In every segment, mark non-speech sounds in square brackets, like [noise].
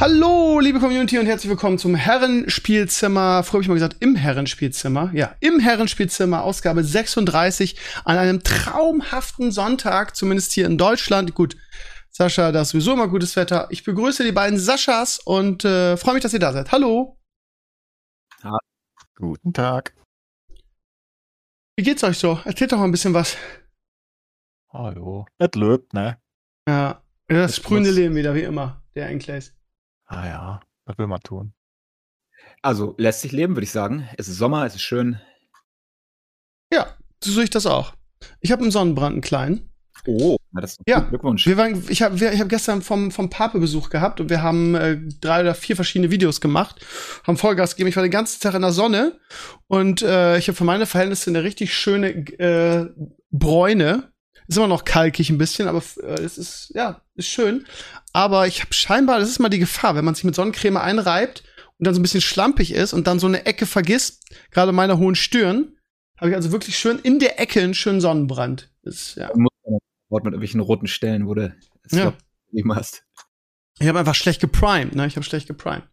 Hallo, liebe Community und herzlich willkommen zum Herrenspielzimmer. Früher habe ich mal gesagt, im Herrenspielzimmer. Ja, im Herrenspielzimmer, Ausgabe 36 an einem traumhaften Sonntag, zumindest hier in Deutschland. Gut, Sascha, da ist sowieso immer gutes Wetter. Ich begrüße die beiden Saschas und äh, freue mich, dass ihr da seid. Hallo. Ja, guten Tag. Wie geht's euch so? Erzählt doch mal ein bisschen was. Hallo. Es lebt, ne? Ja, das sprühende Leben wieder, wie immer, der Enclays. Ah ja, was will man tun? Also lässt sich leben, würde ich sagen. Es ist Sommer, es ist schön. Ja, so sehe ich das auch. Ich habe einen Sonnenbrand, einen kleinen. Oh, na, das ist Ja, Glückwunsch. Wir waren, ich habe ich hab gestern vom, vom Pape Besuch gehabt und wir haben äh, drei oder vier verschiedene Videos gemacht, haben Vollgas gegeben. Ich war den ganzen Tag in der Sonne und äh, ich habe für meine Verhältnisse eine richtig schöne äh, Bräune. Ist immer noch kalkig ein bisschen, aber äh, es ist, ja, ist schön. Aber ich habe scheinbar, das ist mal die Gefahr, wenn man sich mit Sonnencreme einreibt und dann so ein bisschen schlampig ist und dann so eine Ecke vergisst, gerade meiner hohen Stirn, habe ich also wirklich schön in der Ecke einen schönen Sonnenbrand. Ist, ja. Du musst dann Wort mit irgendwelchen roten Stellen, wo du es Ja. gegeben hast. Ich habe einfach schlecht geprimed, ne? Ich habe schlecht geprimed.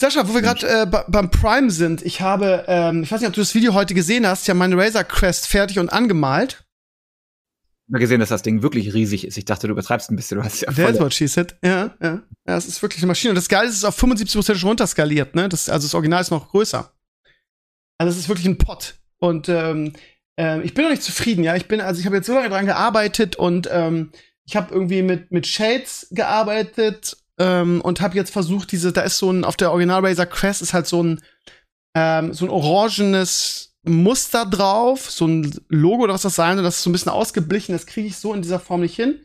Sascha, wo wir gerade äh, beim Prime sind, ich habe, ähm, ich weiß nicht, ob du das Video heute gesehen hast, ja meine Razer Crest fertig und angemalt. Habe gesehen, dass das Ding wirklich riesig ist. Ich dachte, du übertreibst ein bisschen. Du hast ja That's what she said. Ja, ja. Ja, es ist wirklich eine Maschine. Und das Geile ist, es ist auf 75% schon runterskaliert, ne? Das, also das Original ist noch größer. Also es ist wirklich ein Pot. Und ähm, ähm, ich bin noch nicht zufrieden, ja. Ich bin, also ich habe jetzt so lange dran gearbeitet und ähm, ich habe irgendwie mit, mit Shades gearbeitet ähm, und habe jetzt versucht, diese, da ist so ein, auf der Original Razer Crest ist halt so ein, ähm, so ein orangenes Muster drauf, so ein Logo oder was das sein soll, das ist so ein bisschen ausgeblichen, das kriege ich so in dieser Form nicht hin.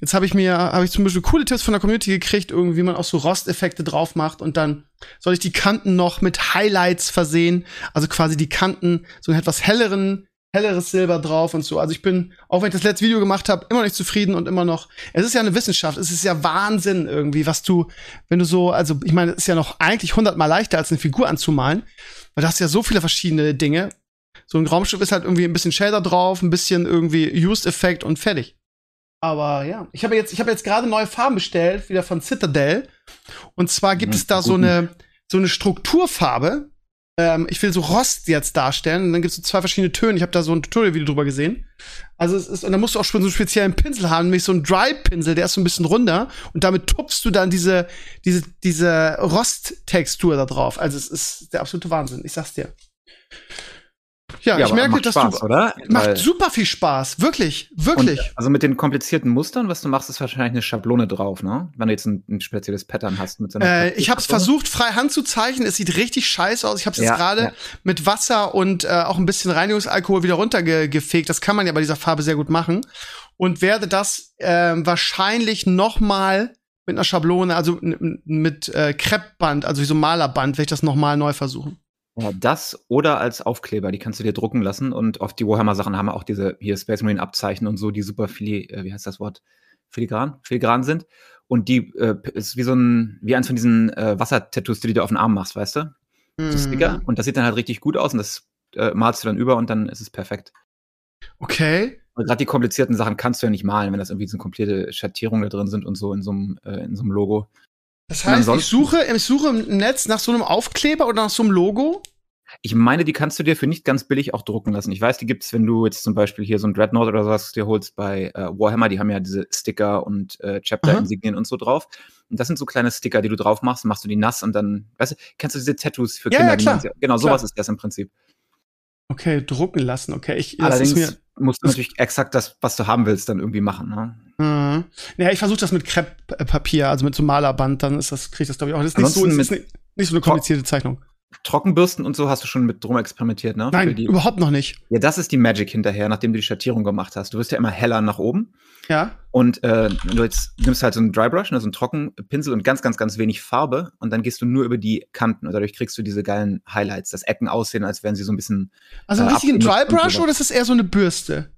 Jetzt habe ich mir, habe ich zum Beispiel coole Tipps von der Community gekriegt, irgendwie, wie man auch so Rosteffekte drauf macht und dann soll ich die Kanten noch mit Highlights versehen, also quasi die Kanten so einen etwas helleren, helleres Silber drauf und so. Also ich bin, auch wenn ich das letzte Video gemacht habe, immer noch nicht zufrieden und immer noch. Es ist ja eine Wissenschaft, es ist ja Wahnsinn irgendwie, was du, wenn du so, also ich meine, es ist ja noch eigentlich hundertmal leichter als eine Figur anzumalen, weil da hast du ja so viele verschiedene Dinge. So ein Raumschiff ist halt irgendwie ein bisschen Shader drauf, ein bisschen irgendwie Used-Effekt und fertig. Aber ja, ich habe jetzt, ich habe jetzt gerade neue Farben bestellt, wieder von Citadel. Und zwar gibt Mhm, es da so eine, so eine Strukturfarbe. Ähm, ich will so Rost jetzt darstellen. Und dann gibt es so zwei verschiedene Töne. Ich habe da so ein Tutorial-Video drüber gesehen. Also es ist, und dann musst du auch schon so einen speziellen Pinsel haben, nämlich so einen Dry-Pinsel, der ist so ein bisschen runder. Und damit tupfst du dann diese, diese, diese Rosttextur da drauf. Also es ist der absolute Wahnsinn. Ich sag's dir. Ja, ich aber merke, dass Spaß, du. oder? Macht Weil- super viel Spaß. Wirklich, wirklich. Und, also mit den komplizierten Mustern, was du machst, ist wahrscheinlich eine Schablone drauf, ne? Wenn du jetzt ein, ein spezielles Pattern hast mit so einer Äh, ich habe es versucht, frei Hand zu zeichnen. Es sieht richtig scheiße aus. Ich habe es Ja, jetzt gerade ja. mit Wasser und äh, auch ein bisschen Reinigungsalkohol wieder runtergefegt. Das kann man ja bei dieser Farbe sehr gut machen. Und werde das ähm, wahrscheinlich noch mal mit einer Schablone, also mit äh, Kreppband, also wie so Malerband, werde ich das noch mal neu versuchen. Ja, das oder als Aufkleber, die kannst du dir drucken lassen und auf die Warhammer-Sachen haben wir auch diese hier Space Marine Abzeichen und so, die super fili, äh, wie heißt das Wort? Filigran? Filigran sind. Und die äh, ist wie so ein, wie eins von diesen äh, Wassertattoos, die du dir auf den Arm machst, weißt du? So Sticker. Und das sieht dann halt richtig gut aus und das äh, malst du dann über und dann ist es perfekt. Okay. Gerade die komplizierten Sachen kannst du ja nicht malen, wenn das irgendwie so komplette Schattierungen da drin sind und so in so einem, äh, in so einem Logo. Das heißt, ich suche, ich suche im Netz nach so einem Aufkleber oder nach so einem Logo. Ich meine, die kannst du dir für nicht ganz billig auch drucken lassen. Ich weiß, die gibt's, wenn du jetzt zum Beispiel hier so ein Dreadnought oder sowas dir holst bei äh, Warhammer, die haben ja diese Sticker und äh, Chapter-Insignien und so drauf. Und das sind so kleine Sticker, die du drauf machst, machst du die nass und dann, weißt du, kennst du diese Tattoos für Ja, Kinder? ja, die klar. man genau, Klar. sowas ist das im Prinzip. Okay, drucken lassen. Okay, ich Allerdings mir musst du natürlich exakt das, was du haben willst, dann irgendwie machen. Ne? Mhm. Ja, ich versuche das mit Krepppapier, also mit so Malerband, dann ist das, krieg ich das, glaube ich, auch. Das ist nicht so, das ist nicht, nicht so eine komplizierte Zeichnung. Trockenbürsten und so hast du schon mit drum experimentiert, ne? Nein, überhaupt noch nicht. ja, das ist die Magic hinterher, nachdem du die Schattierung gemacht hast. Du wirst ja immer heller nach oben. Ja. Und äh, du jetzt nimmst halt so einen Drybrush, ne, so einen Trockenpinsel und ganz, ganz, ganz wenig Farbe und dann gehst du nur über die Kanten und dadurch kriegst du diese geilen Highlights, das Ecken aussehen, als wären sie so ein bisschen. Also einen Äh, richtigen Drybrush oder ist das eher so eine Bürste?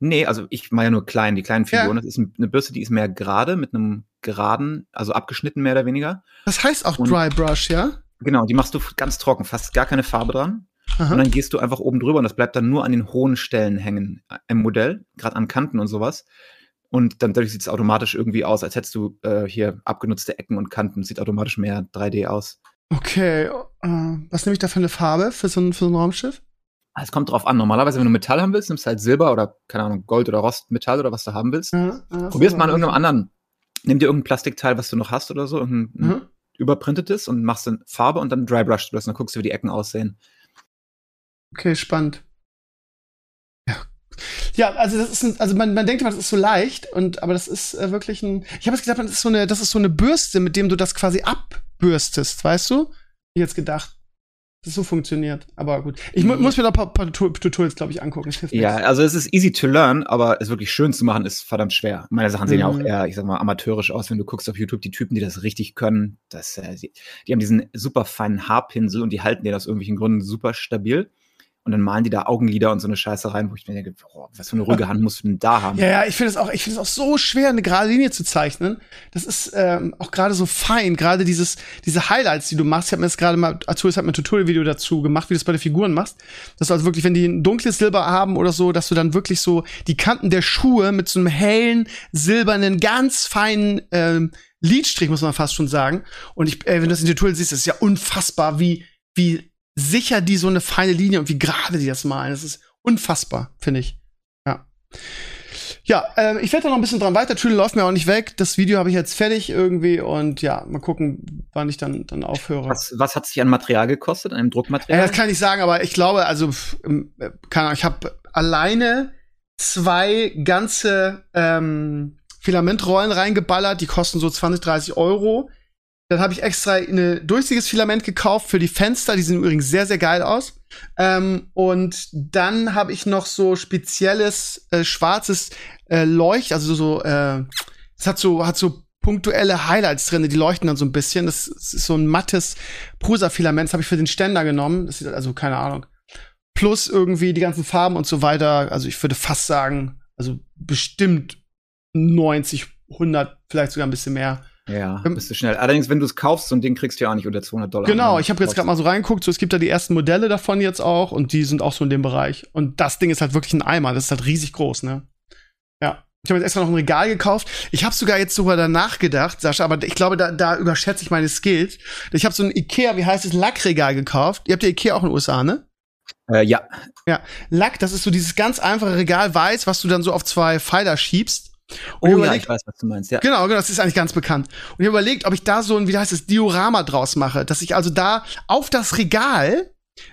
Nee, also ich mache ja nur klein, die kleinen Ja. Figuren. Das ist eine Bürste, die ist mehr gerade, mit einem geraden, also abgeschnitten mehr oder weniger. Das heißt auch Und- Drybrush, ja? Genau, die machst du ganz trocken, fast gar keine Farbe dran. Aha. Und dann gehst du einfach oben drüber und das bleibt dann nur an den hohen Stellen hängen äh, im Modell, gerade an Kanten und sowas. Und dann dadurch sieht es automatisch irgendwie aus, als hättest du äh, hier abgenutzte Ecken und Kanten. Sieht automatisch mehr 3D aus. Okay, äh, was nehme ich da für eine Farbe für so ein, für so ein Raumschiff? Ah, Es kommt drauf an. Normalerweise, wenn du Metall haben willst, nimmst du halt Silber oder, keine Ahnung, Gold oder Rostmetall oder was du haben willst. Ja, Probier's so. mal an irgendeinem anderen. Nimm dir irgendein Plastikteil, was du noch hast oder so, irgendein Mhm. Überprintetes und machst dann Farbe und dann Drybrush du das und dann guckst du, wie die Ecken aussehen. Okay, spannend. Ja. Ja, also das ist ein, also man, man denkt immer, das ist so leicht und aber das ist äh, wirklich ein. Ich habe jetzt gedacht, das ist so eine, das ist so eine Bürste, mit dem du das quasi abbürstest, weißt du? Ich jetzt gedacht, das so funktioniert. Aber gut, ich mu muss mir da ein paar, paar Tutorials, glaube ich, angucken. Ja, nichts. also es ist easy to learn, aber es wirklich schön zu machen ist verdammt schwer. Meine Sachen sehen ja auch Mhm. eher, ich sag mal, amateurisch aus, wenn du guckst auf YouTube, die Typen, die das richtig können, das, äh, die, die haben diesen super feinen Haarpinsel und die halten den aus irgendwelchen Gründen super stabil. Und dann malen die da Augenlider und so eine Scheiße rein, wo ich mir denke, boah, was für eine ruhige Hand musst du denn da haben? Ja, ja, ich finde es auch, ich finde es auch so schwer, eine gerade Linie zu zeichnen. Das ist ähm, auch gerade so fein, gerade dieses, diese Highlights, die du machst. Ich habe mir jetzt gerade mal, Arturis hat mir ein Tutorial-Video dazu gemacht, wie du das bei den Figuren machst. Dass du also wirklich, wenn die ein dunkles Silber haben oder so, dass du dann wirklich so die Kanten der Schuhe mit so einem hellen, silbernen, ganz feinen ähm, Lidstrich, muss man fast schon sagen. Und ich, äh, wenn du das in Tutorial siehst, ist es ja unfassbar, wie, wie sicher die so eine feine Linie und wie gerade die das malen. Das ist unfassbar, finde ich. Ja. Ja, ähm, ich werde da noch ein bisschen dran weiter. Tüdel läuft mir auch nicht weg. Das Video habe ich jetzt fertig irgendwie und ja, mal gucken, wann ich dann, dann aufhöre. Was, was hat sich an Material gekostet, an Ja, Druckmaterial? das kann ich sagen, aber ich glaube, also, ähm, äh, keine Ahnung, ich habe alleine zwei ganze ähm, Filamentrollen reingeballert, die kosten so 20, 30 Euro. Dann habe ich extra ein durchsichtiges Filament gekauft für die Fenster, die sehen übrigens sehr, sehr geil aus. Ähm, und dann habe ich noch so spezielles äh, schwarzes äh, Leucht, also so, äh, es hat so, hat so punktuelle Highlights drin, die leuchten dann so ein bisschen. Das ist so ein mattes Prusa-Filament, das habe ich für den Ständer genommen. Das sieht also, keine Ahnung. Plus irgendwie die ganzen Farben und so weiter. Also ich würde fast sagen, also bestimmt 90, 100, vielleicht sogar ein bisschen mehr. Ja, Ähm, bist du schnell. Allerdings, wenn du es kaufst, so ein Ding kriegst du ja auch nicht unter 200 Dollar. Genau, ich habe jetzt gerade mal so reingeguckt, so es gibt da die ersten Modelle davon jetzt auch und die sind auch so in dem Bereich. Und das Ding ist halt wirklich ein Eimer, das ist halt riesig groß, ne? Ja. Ich habe jetzt extra noch ein Regal gekauft. Ich habe sogar jetzt sogar danach gedacht, Sascha, aber ich glaube, da, da überschätze ich meine Skills. Ich habe so ein Ikea, wie heißt es, Lackregal gekauft. Ihr habt ja Ikea auch in den USA, ne? Äh, ja, Lack, das ist so dieses ganz einfache Regal weiß, was du dann so auf zwei Pfeiler schiebst. Und oh ich ja, ich weiß, was du meinst. Ja. Genau, genau, das ist eigentlich ganz bekannt. Und ich überlegt, ob ich da so ein, wie heißt es, Diorama draus mache, dass ich also da auf das Regal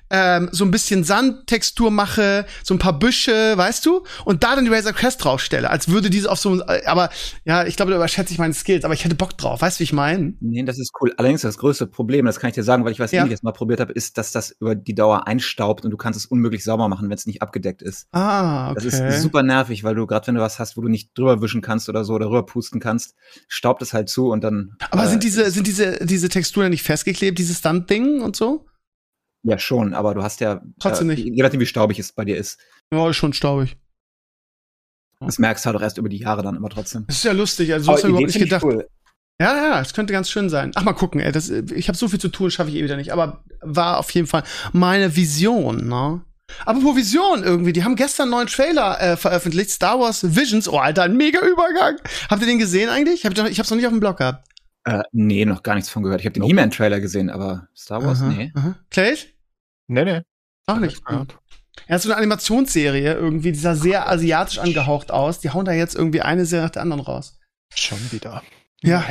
ähm, so ein bisschen Sandtextur mache, so ein paar Büsche, weißt du, und da dann die Razor Crest draufstelle, als würde diese auf so äh, aber ja, ich glaube, da überschätze ich meine Skills, aber ich hätte Bock drauf, weißt du, wie ich meine? Nee, das ist cool. Allerdings das größte Problem, das kann ich dir sagen, weil ich was Ja. ähnliches mal probiert habe, ist, dass das über die Dauer einstaubt und du kannst es unmöglich sauber machen, wenn es nicht abgedeckt ist. Ah, okay. Das ist super nervig, weil du gerade wenn du was hast, wo du nicht drüber wischen kannst oder so oder rüber pusten kannst, staubt es halt zu und dann. aber äh, sind diese, sind diese, diese Texturen nicht festgeklebt, dieses Stunt-Ding und so? Ja, schon, aber du hast ja. Trotzdem äh, nicht. Je nachdem, wie staubig es bei dir ist. Ja, ist schon staubig. Das merkst du halt auch erst über die Jahre dann, aber trotzdem. Das ist ja lustig, also so hast du überhaupt nicht gedacht. Cool. Ja, ja, es könnte ganz schön sein. Ach, mal gucken, ey. Das, ich habe so viel zu tun, schaffe ich eh wieder nicht. Aber war auf jeden Fall meine Vision, ne? Apropos Vision irgendwie, die haben gestern einen neuen Trailer äh, veröffentlicht, Star Wars Visions. Oh, Alter, ein mega Übergang. Habt ihr den gesehen eigentlich? Ich, hab, ich hab's noch nicht auf dem Blog gehabt. Äh, nee, noch gar nichts von gehört. Ich habe den He-Man-Trailer gesehen, aber Star Wars, Aha, nee. aha. Clay? Nee, nee. Auch nicht. Er hat so eine Animationsserie irgendwie, die sah sehr asiatisch angehaucht aus. Die hauen da jetzt irgendwie eine Serie nach der anderen raus. Schon wieder. Ja.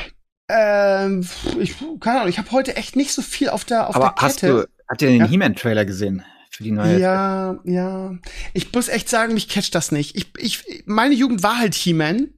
Ähm, ich, keine Ahnung, ich habe heute echt nicht so viel auf der, auf aber der hast Kette. du, habt ihr den Ja. He-Man-Trailer gesehen? Für die neue. Ja, ja. Ich muss echt sagen, mich catcht das nicht. Ich, ich, meine Jugend war halt He-Man.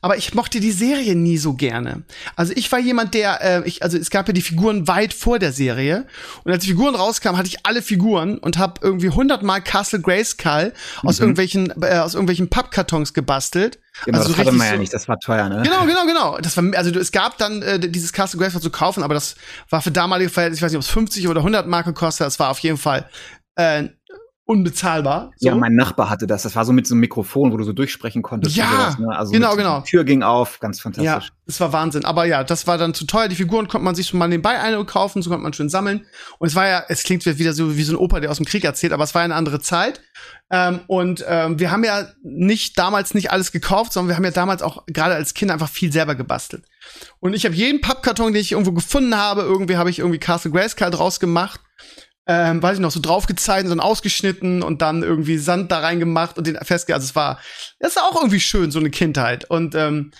Aber ich mochte die Serie nie so gerne. Also ich war jemand, der, äh, ich, also es gab ja die Figuren weit vor der Serie und als die Figuren rauskamen, hatte ich alle Figuren und habe irgendwie hundertmal Castle Grayskull aus Mhm. irgendwelchen äh, aus irgendwelchen Pappkartons gebastelt. Genau, also das so hatte man ja so- nicht, das war teuer, ne? Genau, genau, genau. Das war, also es gab dann äh, dieses Castle Grayskull zu kaufen, aber das war für damalige Verhältnisse, ich weiß nicht, ob es 50 oder 100 Mark gekostet hat. Das war auf jeden Fall äh, unbezahlbar. So. Ja, mein Nachbar hatte das. Das war so mit so einem Mikrofon, wo du so durchsprechen konntest. Ja, sowas, ne? also genau, genau. Die Tür ging auf, ganz Ja, fantastisch. das war Wahnsinn. Aber ja, das war dann zu teuer. Die Figuren konnte man sich so mal nebenbei eine kaufen, so konnte man schön sammeln. Und es war ja, es klingt wieder so wie so ein Opa, der aus dem Krieg erzählt, aber es war ja eine andere Zeit. Ähm, und ähm, wir haben ja nicht damals nicht alles gekauft, sondern wir haben ja damals auch gerade als Kinder einfach viel selber gebastelt. Und ich habe jeden Pappkarton, den ich irgendwo gefunden habe, irgendwie habe ich irgendwie Castle Grayskull draus gemacht. Ähm, weiß ich noch, so draufgezeichnet und ausgeschnitten und dann irgendwie Sand da reingemacht und den festge... Also es war, das ist auch irgendwie schön, so eine Kindheit. Und ähm,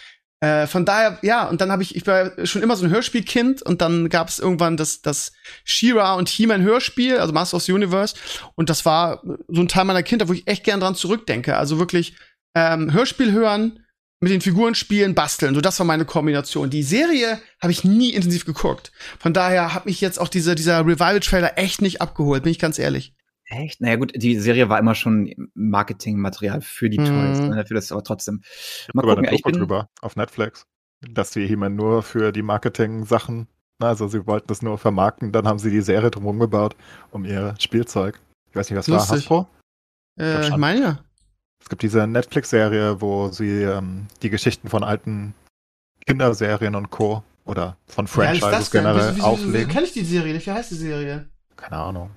äh, von daher, ja, und dann habe ich, ich war schon immer so ein Hörspielkind und dann gab es irgendwann das, das She-Ra und He-Man Hörspiel, also Master of the Universe. Und das war so ein Teil meiner Kindheit, wo ich echt gern dran zurückdenke. Also wirklich ähm, Hörspiel hören, mit den Figuren spielen, basteln. So, das war meine Kombination. Die Serie habe ich nie intensiv geguckt. Von daher hat mich jetzt auch diese, dieser Revival-Trailer echt nicht abgeholt, bin ich ganz ehrlich. Echt? Naja, gut, die Serie war immer schon Marketingmaterial für die Mhm. Toys. Ne? Für das aber trotzdem. Mal Über gucken, eine ich bin, drüber auf Netflix. Dass die He-Man nur für die Marketing-Sachen, na, also sie wollten das nur vermarkten, dann haben sie die Serie drumherum gebaut, um ihr Spielzeug. Ich weiß nicht, was war Lustig. Hasbro? Äh, ich meine ja. Es gibt diese Netflix-Serie, wo sie ähm, die Geschichten von alten Kinderserien und Co. oder von Franchises generell auflegen. Kenn ich die Serie? Wie heißt die Serie? Keine Ahnung.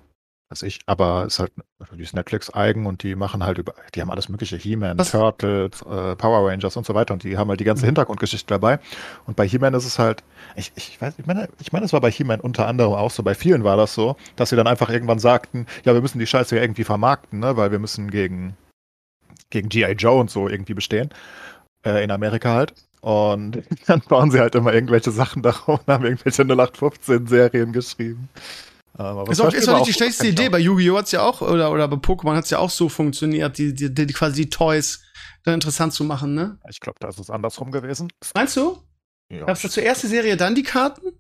Weiß ich. Aber es ist halt, also die ist Netflix-eigen und die machen halt über, die haben alles mögliche, He-Man, Turtles, äh, Power Rangers und so weiter und die haben halt die ganze Hintergrundgeschichte dabei. Und bei He-Man ist es halt, ich, ich weiß, ich meine, ich meine, es war bei He-Man unter anderem auch so, bei vielen war das so, dass sie dann einfach irgendwann sagten, ja, wir müssen die Scheiße ja irgendwie vermarkten, ne, weil wir müssen gegen, gegen G.I. Joe und so irgendwie bestehen. Äh, in Amerika halt. Und [laughs] dann bauen sie halt immer irgendwelche Sachen darauf und haben irgendwelche 0815-Serien geschrieben. Ähm, aber Ist auch, ist auch nicht die schlechteste ich Idee. auch. Bei Yu-Gi-Oh! hat's ja auch, oder, oder bei Pokémon hat's ja auch so funktioniert, die, die, die, quasi die Toys dann interessant zu machen, ne? Ich glaube, da ist es andersrum gewesen. Meinst du? Ja, Gab's da zuerst die Serie, dann die Karten?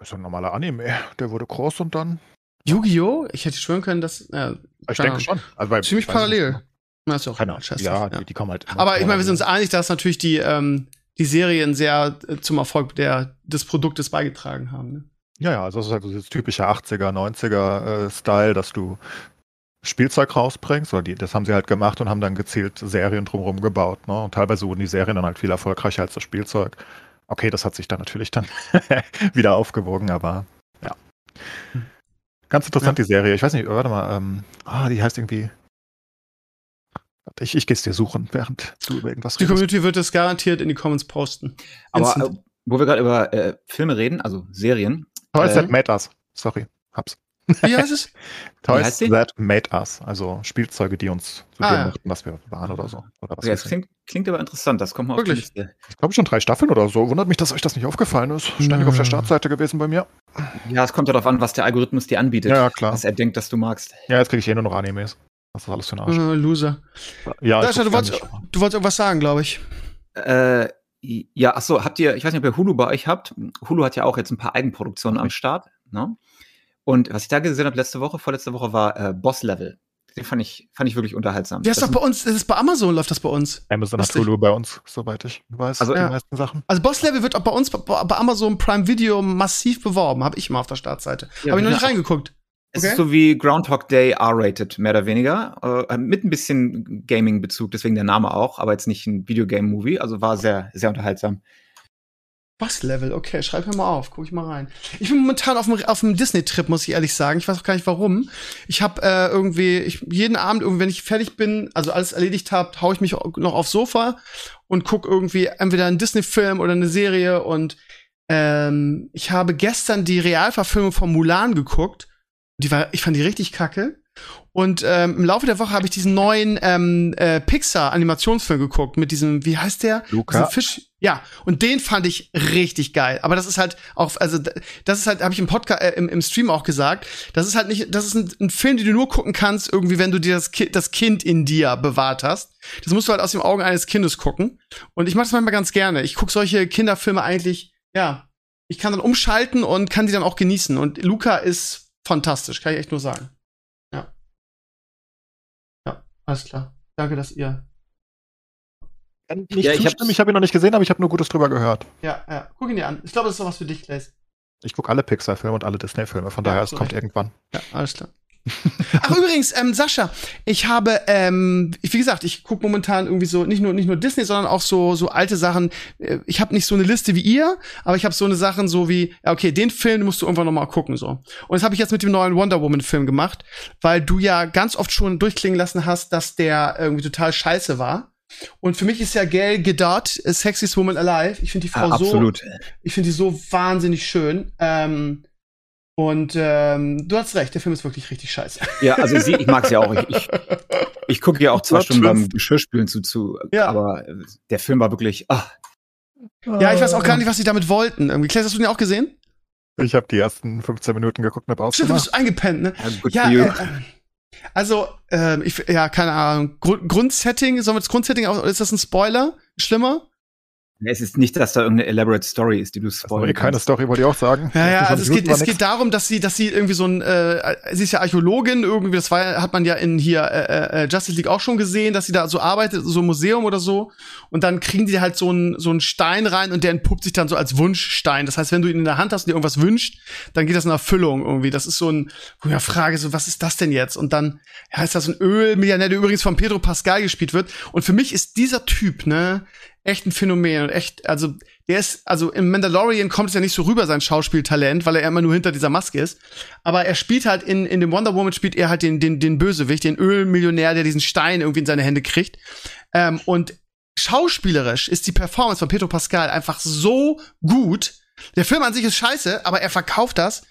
ist ein normaler Anime. Der wurde groß und dann. Yu-Gi-Oh! Ich hätte schwören können, dass, ja, Ich Keine denke schon. Also bei, ziemlich ich parallel. Na, ist ja auch Keine egal, Ahnung. scheiß Ja, drauf, Die, die kommen halt. Aber ich meine, wir sind uns einig, dass natürlich die, ähm, die Serien sehr äh, zum Erfolg der, des Produktes beigetragen haben. Ne? Ja, ja, also das ist halt so dieses typische 80er, 90er äh, Style, dass du Spielzeug rausbringst, oder die, das haben sie halt gemacht und haben dann gezielt Serien drumherum gebaut, ne? Und teilweise wurden die Serien dann halt viel erfolgreicher als das Spielzeug. Okay, das hat sich dann natürlich dann [laughs] wieder aufgewogen, aber ja. Ganz interessant, die Serie. Ich weiß nicht, warte mal, ähm, ah, die heißt irgendwie. Warte, Ich, ich gehe es dir suchen, während du über irgendwas Die redest. Community wird das garantiert in die Comments posten. aber äh, wo wir gerade über äh, Filme reden, also Serien, Toys äh, That Made Us. Sorry, hab's. Wie heißt es? [laughs] Toys? That Made Us. Also Spielzeuge, die uns zu Ah, dem machten, was wir waren oder so. Oder was ja, das klingt, klingt aber interessant, das kommt mal Wirklich? auf die Liste. Ich glaube schon drei Staffeln oder so. Wundert mich, dass euch das nicht aufgefallen ist. Ständig Nö. auf der Startseite gewesen bei mir. Ja, es kommt ja darauf an, was der Algorithmus dir anbietet, Ja, ja, klar. was er denkt, dass du magst. Ja, jetzt kriege ich eh nur noch Animes. Was ist alles für ein Arsch? Äh, Loser. Ja, ich Sascha, du wolltest, du wolltest irgendwas sagen, glaube ich. Äh, ja, ach so, habt ihr, ich weiß nicht, ob ihr Hulu bei euch habt. Hulu hat ja auch jetzt ein paar Eigenproduktionen am Start. Ne? Und was ich da gesehen habe letzte Woche, vorletzte Woche, war äh, Boss Level. Den fand ich, fand ich wirklich unterhaltsam. Der ist Das doch bei uns, das ist bei Amazon läuft das bei uns. Amazon hat. Hulu bei uns, soweit ich weiß. Also- die Ja. meisten Sachen. Also Boss Level wird auch bei uns bei, Amazon Prime Video massiv beworben, habe ich mal auf der Startseite. Ja, habe ich noch nicht reingeguckt. Es Okay. ist so wie Groundhog Day R-rated, mehr oder weniger. Äh, mit ein bisschen Gaming-Bezug, deswegen der Name auch, aber jetzt nicht ein Videogame-Movie. Also war sehr, sehr unterhaltsam. Boss Level, okay, schreib mir mal auf, guck ich mal rein. Ich bin momentan auf dem, auf dem Disney-Trip, muss ich ehrlich sagen. Ich weiß auch gar nicht warum. Ich habe äh, irgendwie, ich, jeden Abend, irgendwie, wenn ich fertig bin, also alles erledigt habe, hau ich mich noch aufs Sofa und guck irgendwie entweder einen Disney-Film oder eine Serie. Und ähm, ich habe gestern die Realverfilmung von Mulan geguckt. Die war, ich fand die richtig kacke. Und ähm, im Laufe der Woche habe ich diesen neuen ähm, äh, Pixar-Animationsfilm geguckt mit diesem, wie heißt der? Luca. Fisch. Ja, und den fand ich richtig geil. Aber das ist halt auch, also das ist halt, habe ich im Podcast, äh, im, im Stream auch gesagt, das ist halt nicht, das ist ein, ein Film, den du nur gucken kannst, irgendwie, wenn du dir das, Ki das Kind in dir bewahrt hast. Das musst du halt aus den Augen eines Kindes gucken. Und ich mache das manchmal ganz gerne. Ich gucke solche Kinderfilme eigentlich, ja, ich kann dann umschalten und kann die dann auch genießen. Und Luca ist fantastisch, kann ich echt nur sagen. Alles klar. Danke, dass ihr. Kann nicht Ja, ich zustimmen, hab's- ich habe ihn noch nicht gesehen, aber ich habe nur Gutes drüber gehört. Ja, ja. Guck ihn dir an. Ich glaube, das ist doch was für dich, Claes. Ich gucke alle Pixar-Filme und alle Disney-Filme, von Ja, daher, es kommt recht. irgendwann. Ja, alles klar. Ach, übrigens, ähm, Sascha, ich habe, ähm, wie gesagt, ich gucke momentan irgendwie so, nicht nur, nicht nur Disney, sondern auch so, so alte Sachen. Äh, Ich habe nicht so eine Liste wie ihr, aber ich habe so eine Sachen so wie, okay, den Film musst du irgendwann noch mal gucken, so. Und das habe ich jetzt mit dem neuen Wonder Woman-Film gemacht, weil du ja ganz oft schon durchklingen lassen hast, dass der irgendwie total scheiße war. Und für mich ist ja Gail Gadot, äh, Sexiest Woman Alive. Ich finde die Frau Ja, so absolut. ich finde die so wahnsinnig schön. Ähm, und ähm, du hast recht, der Film ist wirklich richtig scheiße. Ja, also sie, ich mag sie auch. Ich, ich, ich gucke ja auch zwei Stunden beim. Geschirrspülen zu, zu Ja. aber äh, der Film war wirklich, ah, Ja, ich weiß auch gar nicht, was sie damit wollten. Irgendwie, Claire, hast du den auch gesehen? Ich habe die ersten 15 Minuten geguckt und hab Stimmt, du bist eingepennt, ne? ja, Ja, äh, äh, also, ähm, ich, ja, keine Ahnung. Grund, Grundsetting, sollen wir das Grundsetting auch, ist das ein Spoiler? Schlimmer? Es ist nicht, dass da irgendeine elaborate Story ist, die du Das ist spoilern eh keine kannst. Story, wollte ich auch sagen. Ja, ja, 25 also es geht, es geht darum, dass sie, dass sie irgendwie so ein, äh, sie ist ja Archäologin, irgendwie, das war, hat man ja in hier äh, äh, Justice League auch schon gesehen, dass sie da so arbeitet, so ein Museum oder so. Und dann kriegen die halt so einen so einen Stein rein und der entpuppt sich dann so als Wunschstein. Das heißt, wenn du ihn in der Hand hast und dir irgendwas wünscht, dann geht das in Erfüllung irgendwie. Das ist so ein, wo ich frage, so, was ist das denn jetzt? Und dann, ja, ist das ein Ölmillionär, der übrigens von Pedro Pascal gespielt wird. Und für mich ist dieser Typ, ne, echt ein Phänomen und echt, also der ist, also im Mandalorian kommt es ja nicht so rüber, sein Schauspieltalent, weil er immer nur hinter dieser Maske ist. Aber er spielt halt in, in dem Wonder Woman spielt er halt den, den, den Bösewicht, den Ölmillionär, der diesen Stein irgendwie in seine Hände kriegt. Ähm, und schauspielerisch ist die Performance von Pedro Pascal einfach so gut. Der Film an sich ist scheiße, aber er verkauft das.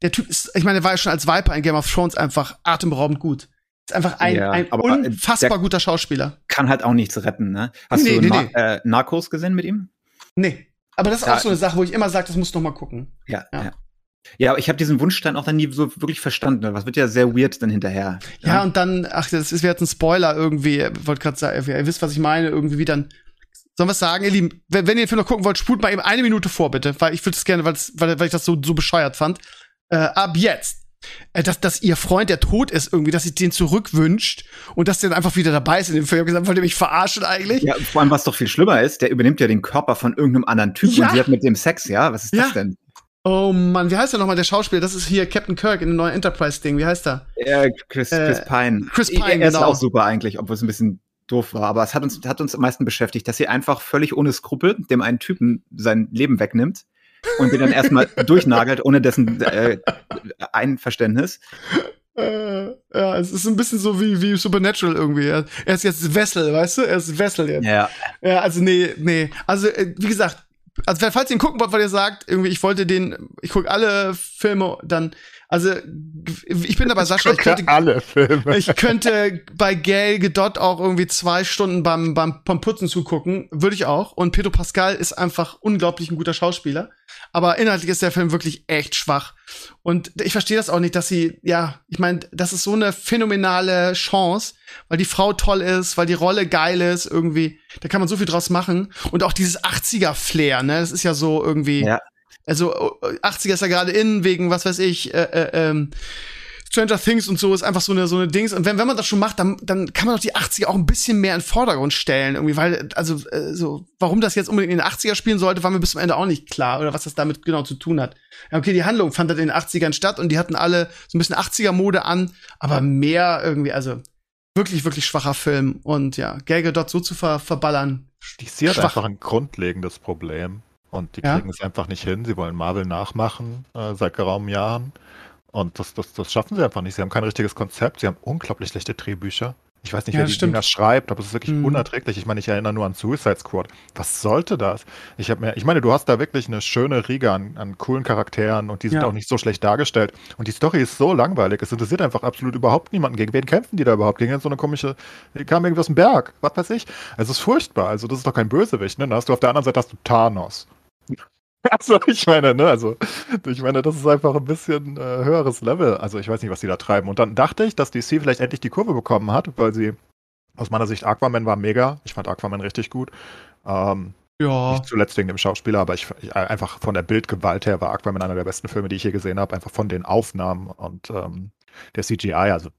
Der Typ ist, ich meine, er war ja schon als Viper in Game of Thrones einfach atemberaubend gut. Ist einfach ein, Ja, ein äh, unfassbar guter Schauspieler. Kann halt auch nichts retten, ne? Hast Nee, du nee, Na nee. Äh, Narcos gesehen mit ihm? Nee. Aber das ist Ja. auch so eine Sache, wo ich immer sage, das musst du noch mal gucken. Ja, Ja. ja. Ja, aber ich habe diesen Wunschstein auch dann nie so wirklich verstanden. Was wird ja sehr weird dann hinterher. Ja, und dann, ach, das ist jetzt ein Spoiler irgendwie. Ich wollte gerade sagen, ihr wisst, was ich meine, irgendwie wie dann. Sollen wir es sagen, ihr Lieben, wenn, wenn ihr den Film noch gucken wollt, spult mal eben eine Minute vor, bitte. Weil ich würde es gerne, weil, weil ich das so, so bescheuert fand. Äh, ab jetzt. Äh, dass, dass ihr Freund, der tot ist, irgendwie, dass sie den zurückwünscht und dass der dann einfach wieder dabei ist in dem Film. Ich gesagt, wollt ihr mich verarschen eigentlich? Ja, vor allem, was doch viel schlimmer ist, der übernimmt ja den Körper von irgendeinem anderen Typ Ja. und sie hat mit dem Sex, ja? Was ist Ja. das denn? Oh Mann, wie heißt der nochmal, der Schauspieler? Das ist hier Captain Kirk in dem neuen Enterprise-Ding. Wie heißt er? Äh, Chris, Äh, Chris Pine. Chris Pine, er ist genau. auch super eigentlich, obwohl es ein bisschen doof war. Aber es hat uns, hat uns am meisten beschäftigt, dass sie einfach völlig ohne Skrupel dem einen Typen sein Leben wegnimmt und den dann erstmal [laughs] durchnagelt, ohne dessen äh, Einverständnis. Äh, ja, es ist ein bisschen so wie, wie Supernatural irgendwie. Er ist jetzt Wessel, weißt du? Er ist Wessel jetzt. Ja. Ja, also nee, nee. Also, äh, wie gesagt, also falls ihr ihn gucken wollt, weil ihr sagt, irgendwie, ich wollte den, ich gucke alle Filme, dann, also ich bin dabei Sascha, ich gucke könnte, alle Filme. ich könnte bei Gail Gedott auch irgendwie zwei Stunden beim, beim, beim Putzen zugucken, würde ich auch. Und Pedro Pascal ist einfach unglaublich ein guter Schauspieler. Aber inhaltlich ist der Film wirklich echt schwach. Und ich verstehe das auch nicht, dass sie, ja, ich meine, das ist so eine phänomenale Chance, weil die Frau toll ist, weil die Rolle geil ist, irgendwie. Da kann man so viel draus machen. Und auch dieses 80er-Flair, ne? Das ist ja so irgendwie. Ja. Also äh, 80er ist ja gerade in, wegen, was weiß ich, äh, äh, ähm, Stranger Things und so ist einfach so eine so eine Dings und wenn wenn man das schon macht, dann dann kann man doch die 80er auch ein bisschen mehr in den Vordergrund stellen irgendwie, weil also äh, so warum das jetzt unbedingt in den 80er spielen sollte, war mir bis zum Ende auch nicht klar oder was das damit genau zu tun hat. Ja, okay, die Handlung fand halt in den 80ern statt und die hatten alle so ein bisschen 80er Mode an, aber mehr irgendwie, also wirklich wirklich schwacher Film und ja, Gage dort so zu ver verballern. Die hat einfach ein grundlegendes Problem. Und die Ja? kriegen es einfach nicht hin. Sie wollen Marvel nachmachen äh, seit geraumen Jahren. Und das, das, das schaffen sie einfach nicht. Sie haben kein richtiges Konzept. Sie haben unglaublich schlechte Drehbücher. Ich weiß nicht, Ja, wer die stimmt. Dinger schreibt, aber es ist wirklich Mhm. unerträglich. Ich meine, ich erinnere nur an Suicide Squad. Was sollte das? Ich habe mir, ich meine, du hast da wirklich eine schöne Riege an, an coolen Charakteren und die sind Ja. auch nicht so schlecht dargestellt. Und die Story ist so langweilig. Es interessiert einfach absolut überhaupt niemanden. Gegen wen kämpfen die da überhaupt? Gegen so eine komische, die kam irgendwie aus dem Berg. Was weiß ich? Es ist furchtbar. Also, das ist doch kein Bösewicht, ne? Dann hast du auf der anderen Seite hast du Thanos. [laughs] Also, ich meine, ne, also, ich meine, das ist einfach ein bisschen äh, höheres Level. Also, ich weiß nicht, was die da treiben. Und dann dachte ich, dass DC vielleicht endlich die Kurve bekommen hat, weil sie, aus meiner Sicht, Aquaman war mega. Ich fand Aquaman richtig gut. Ähm, Ja. nicht zuletzt wegen dem Schauspieler, aber ich, ich einfach von der Bildgewalt her war Aquaman einer der besten Filme, die ich je gesehen habe. Einfach von den Aufnahmen und ähm, der CGI. Also,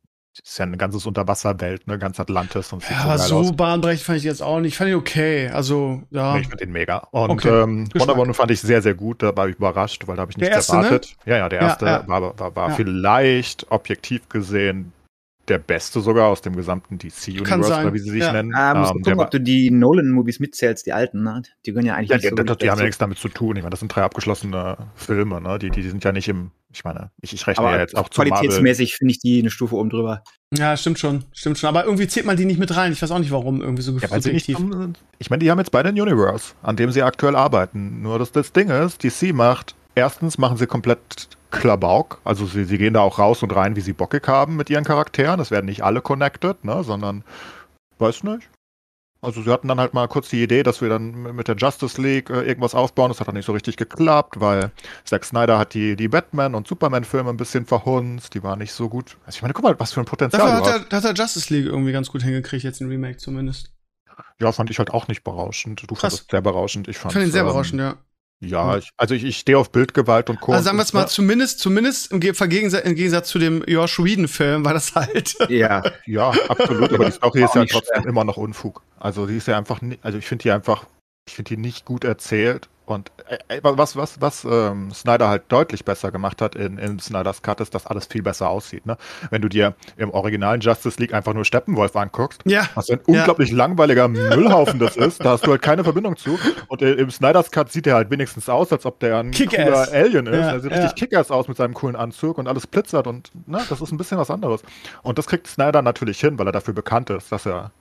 ist ja eine ganze Unterwasserwelt, ne, ganz Atlantis und Ja, so aus. bahnbrechend fand ich jetzt auch nicht. Ich fand ihn okay. Also, ja. Nee, ich fand den mega. Und Okay. ähm. Wonder Woman fand ich sehr, sehr gut. Da war ich überrascht, weil da habe ich nichts erste, ne? erwartet. Ja, ja, der Ja, erste ja. war, war, war Ja. vielleicht objektiv gesehen der beste sogar aus dem gesamten DC-Universe, oder wie sie sich Ja. nennen. Ah, musst du Ähm, gucken, ob du die Nolan-Movies mitzählst, die alten, ne? Die gehören ja eigentlich ja, nicht die, so die, die haben ja nichts damit zu tun. Ich meine, das sind drei abgeschlossene Filme, ne? Die, die, sind ja nicht im, ich meine, ich, ich rechne ja Aber jetzt auch zu qualitätsmäßig finde ich die eine Stufe oben drüber. Ja, stimmt schon. Stimmt schon. Aber irgendwie zählt man die nicht mit rein. Ich weiß auch nicht, warum. Irgendwie so Ja, weil sie nicht subjektiv. ich meine, die haben jetzt beide ein Universe, an dem sie aktuell arbeiten. Nur das, das Ding ist, DC macht, erstens machen sie komplett Klabauk, also sie, sie gehen da auch raus und rein, wie sie bockig haben mit ihren Charakteren. Das werden nicht alle connected, ne, sondern, weiß nicht. Also sie hatten dann halt mal kurz die Idee, dass wir dann mit der Justice League äh, irgendwas aufbauen. Das hat dann nicht so richtig geklappt, weil Zack Snyder hat die, die Batman- und Superman-Filme ein bisschen verhunzt. Die waren nicht so gut. Also ich meine, guck mal, was für ein Potenzial Dafür hat er, hat er Justice League irgendwie ganz gut hingekriegt, jetzt ein Remake zumindest. Ja, fand ich halt auch nicht berauschend. Du Krass. fandest es sehr berauschend. Ich Ich fand fand ihn sehr ähm, überraschend, ja. Ja, ich, also ich, ich stehe auf Bildgewalt und Co. Also sagen wir es mal, Ja, zumindest, zumindest im, Ge- Vergegensa- im Gegensatz zu dem Josh Whedon-Film war das halt. Ja. [laughs] Ja, absolut, aber die Story Auch ist ja trotzdem schwer. immer noch Unfug. Also die ist ja einfach, also ich finde die einfach, ich finde die nicht gut erzählt. Und äh, äh, was, was, was ähm, Snyder halt deutlich besser gemacht hat in, in Snyders Cut, ist, dass alles viel besser aussieht. Ne? Wenn du dir im originalen Justice League einfach nur Steppenwolf anguckst, Ja. was ein unglaublich langweiliger Müllhaufen das ist. Da hast du halt keine Verbindung zu. Und äh, im Snyder's Cut sieht er halt wenigstens aus, als ob der ein cooler Alien ist. Ja, er sieht ja. richtig Kick-Ass aus mit seinem coolen Anzug und alles plitzert und ne, das ist ein bisschen was anderes. Und das kriegt Snyder natürlich hin, weil er dafür bekannt ist, dass er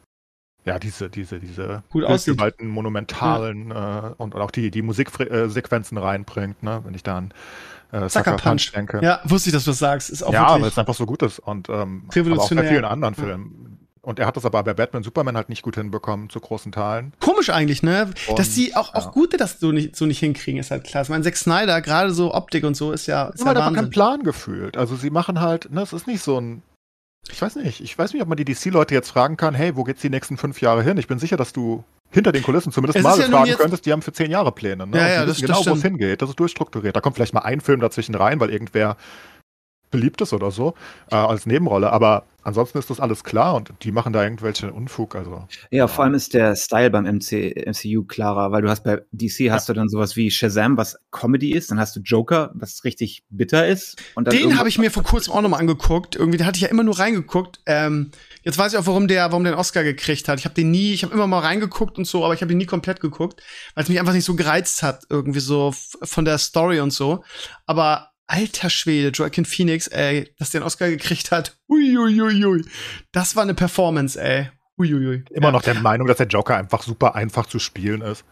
ja diese, diese, diese Gut bildgewalten, monumentalen äh, und auch die, die Musiksequenzen reinbringt, ne? wenn ich da an äh, Sucker Punch. denke. Ja, wusste ich, dass du das sagst. Ist auch Ja, weil wirklich. es einfach so gut ist und ähm, aber auch bei Revolutionär. vielen anderen Ja. Filmen. Und er hat das aber bei Batman Superman halt nicht gut hinbekommen, zu großen Teilen. Komisch eigentlich, ne? Und, dass die auch, auch ja. Gute das so nicht, so nicht hinkriegen, ist halt klar. Ich meine, Zack Snyder, gerade so Optik und so, ist ja, ist Sie ja haben einfach keinen Wahnsinn. Plan gefühlt. Also sie machen halt, ne, es ist nicht so ein. Ich weiß nicht, ich weiß nicht, ob man die DC-Leute jetzt fragen kann, hey, wo geht's die nächsten fünf Jahre hin? Ich bin sicher, dass du hinter den Kulissen zumindest Es mal ja fragen könntest, die haben für zehn Jahre Pläne. Ne? Ja, ja, die das- genau, wo es hingeht. Das ist durchstrukturiert. Da kommt vielleicht mal ein Film dazwischen rein, weil irgendwer beliebt ist oder so, äh, als Nebenrolle. Aber ansonsten ist das alles klar und die machen da irgendwelche Unfug. Also Ja, vor allem ist der Style beim MC, MCU klarer, weil du hast bei DC hast du dann sowas wie Shazam, was Comedy ist, dann hast du Joker, was richtig bitter ist. Und dann Den habe ich mir vor kurzem auch nochmal angeguckt. Irgendwie, da hatte ich ja immer nur reingeguckt. Ähm, jetzt weiß ich auch, warum der, warum der einen Oscar gekriegt hat. Ich habe den nie, ich habe immer mal reingeguckt und so, aber ich habe ihn nie komplett geguckt, weil es mich einfach nicht so gereizt hat, irgendwie so von der Story und so. Aber alter Schwede, Joaquin Phoenix, ey, dass der einen Oscar gekriegt hat. Uiuiui. Das war eine Performance, ey. Uiuiui. immer ja. noch der Meinung, dass der Joker einfach super einfach zu spielen ist.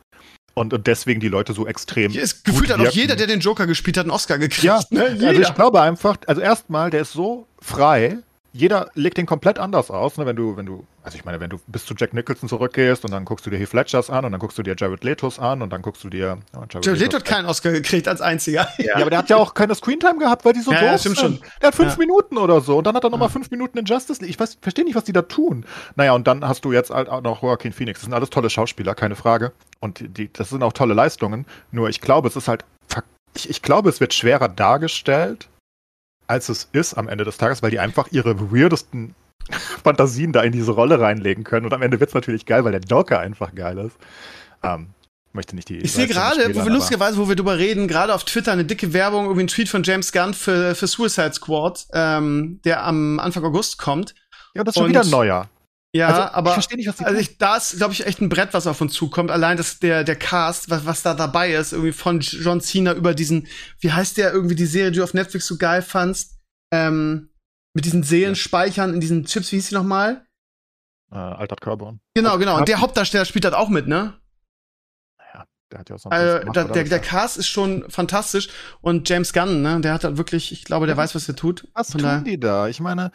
Und, und deswegen die Leute so extrem. Hier ist gefühlt hat auch jeder, der den Joker gespielt hat, einen Oscar gekriegt. Ja, ne? also ich glaube einfach, also erstmal, der ist so frei. Jeder legt den komplett anders aus, ne? wenn du, wenn du, also ich meine, wenn du bis zu Jack Nicholson zurückgehst und dann guckst du dir Heath Ledgers an und dann guckst du dir Jared Letos an und dann guckst du dir ja, Jared Leto hat keinen Oscar gekriegt als einziger. [laughs] Ja, aber der hat ja auch keine Screentime gehabt, weil die so Ja, doof ja, stimmt sind. schon. Der hat fünf Ja. Minuten oder so und dann hat er nochmal fünf Minuten in Justice League. Ich weiß, verstehe nicht, was die da tun. Naja, und dann hast du jetzt halt auch noch Joaquin Phoenix. Das sind alles tolle Schauspieler, keine Frage. Und die, das sind auch tolle Leistungen. Nur ich glaube, es ist halt, ich, ich glaube, es wird schwerer dargestellt, als es ist am Ende des Tages, weil die einfach ihre weirdesten [laughs] Fantasien da in diese Rolle reinlegen können. Und am Ende wird es natürlich geil, weil der Joker einfach geil ist. Ähm, möchte nicht die. Ich sehe gerade, wo wir lustigerweise, wo wir drüber reden, gerade auf Twitter eine dicke Werbung, irgendwie ein Tweet von James Gunn für, für Suicide Squad, ähm, der am Anfang August kommt. Ja, das ist schon wieder ein neuer. Ja, Also, ich aber verstehe nicht, was die also ich, da ist, glaube ich, echt ein Brett, was auf uns zukommt. Allein das, der, der Cast, was, was da dabei ist, irgendwie von John Cena über diesen, wie heißt der irgendwie die Serie, die du auf Netflix so geil fandst? Ähm, mit diesen Seelenspeichern in diesen Chips, wie hieß die nochmal? Äh, Altert Carbon. Genau, genau. Und der Hauptdarsteller spielt das auch mit, ne? Naja, der hat ja auch sonst Also, gemacht, da, oder? der, der Cast ist schon fantastisch. Und James Gunn, ne? Der hat halt wirklich, ich glaube, der Ja, weiß, was er tut. Was tun die da? Ich meine,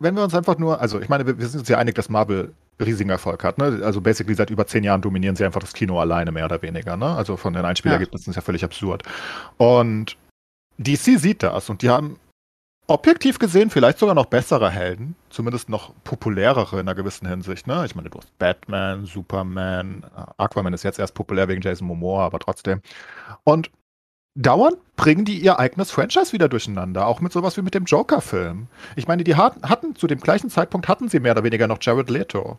wenn wir uns einfach nur, also ich meine, wir, sind uns ja einig, dass Marvel riesigen Erfolg hat. Ne? Also basically seit über zehn Jahren dominieren sie einfach das Kino alleine, mehr oder weniger. Ne? Also von den Einspielergebnissen ist ja völlig absurd. Und DC sieht das und die haben objektiv gesehen vielleicht sogar noch bessere Helden, zumindest noch populärere in einer gewissen Hinsicht. Ne? Ich meine, du hast Batman, Superman, Aquaman ist jetzt erst populär wegen Jason Momoa, aber trotzdem. Und dauernd bringen die ihr eigenes Franchise wieder durcheinander, auch mit sowas wie mit dem Joker-Film. Ich meine, die hatten, hatten zu dem gleichen Zeitpunkt hatten sie mehr oder weniger noch Jared Leto.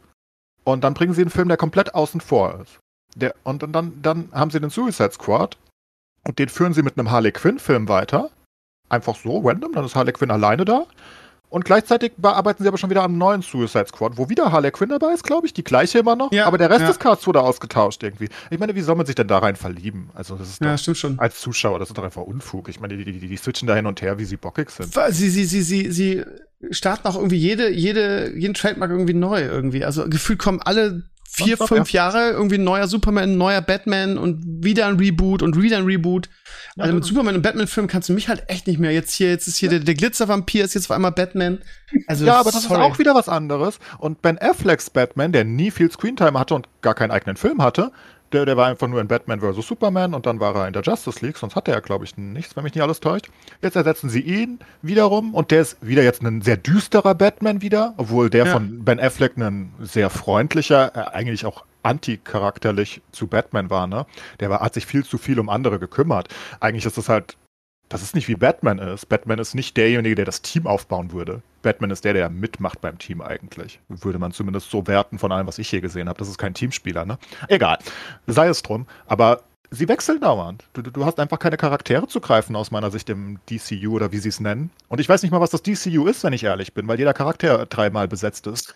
Und dann bringen sie einen Film, der komplett außen vor ist. Der, und, dann, dann haben sie den Suicide Squad und den führen sie mit einem Harley Quinn-Film weiter. Einfach so, random, dann ist Harley Quinn alleine da. Und gleichzeitig bearbeiten sie aber schon wieder am neuen Suicide Squad, wo wieder Harley Quinn dabei ist, glaube ich, die gleiche immer noch. Ja, aber der Rest ja. des Casts wurde ausgetauscht irgendwie. Ich meine, wie soll man sich denn da rein verlieben? Also, das ist Ja, doch, stimmt schon. als Zuschauer, das ist doch einfach Unfug. Ich meine, die, die, die, die switchen da hin und her, wie sie bockig sind. Sie, sie, sie, sie, sie starten auch irgendwie jede, jede, jeden Trademark irgendwie neu irgendwie. Also gefühlt kommen alle vier, Nonstop, fünf Jahre irgendwie ein neuer Superman, ein neuer Batman und wieder ein Reboot und wieder ein Reboot. Ja, also mit ja. Superman und Batman-Filmen kannst du mich halt echt nicht mehr. Jetzt hier, jetzt ist hier der, der Glitzervampir, ist jetzt auf einmal Batman. Also, Ja, aber das sorry. ist auch wieder was anderes. Und Ben Afflecks Batman, der nie viel Screentime hatte und gar keinen eigenen Film hatte, der, der war einfach nur in Batman vs. Superman und dann war er in der Justice League, sonst hatte er, glaube ich, nichts, wenn mich nicht alles täuscht. Jetzt ersetzen sie ihn wiederum und der ist wieder jetzt ein sehr düsterer Batman wieder, obwohl der Ja. von Ben Affleck ein sehr freundlicher, äh, eigentlich auch anticharakterlich zu Batman war, ne? Der war, hat sich viel zu viel um andere gekümmert. Eigentlich ist das halt das ist nicht wie Batman ist. Batman ist nicht derjenige, der das Team aufbauen würde. Batman ist der, der mitmacht beim Team eigentlich. Würde man zumindest so werten von allem, was ich hier gesehen habe. Das ist kein Teamspieler, ne? Egal. Sei es drum. Aber sie wechseln dauernd. Du, du- hast einfach keine Charaktere zu greifen, aus meiner Sicht im DCU oder wie sie es nennen. Und ich weiß nicht mal, was das DCU ist, wenn ich ehrlich bin, weil jeder Charakter dreimal besetzt ist.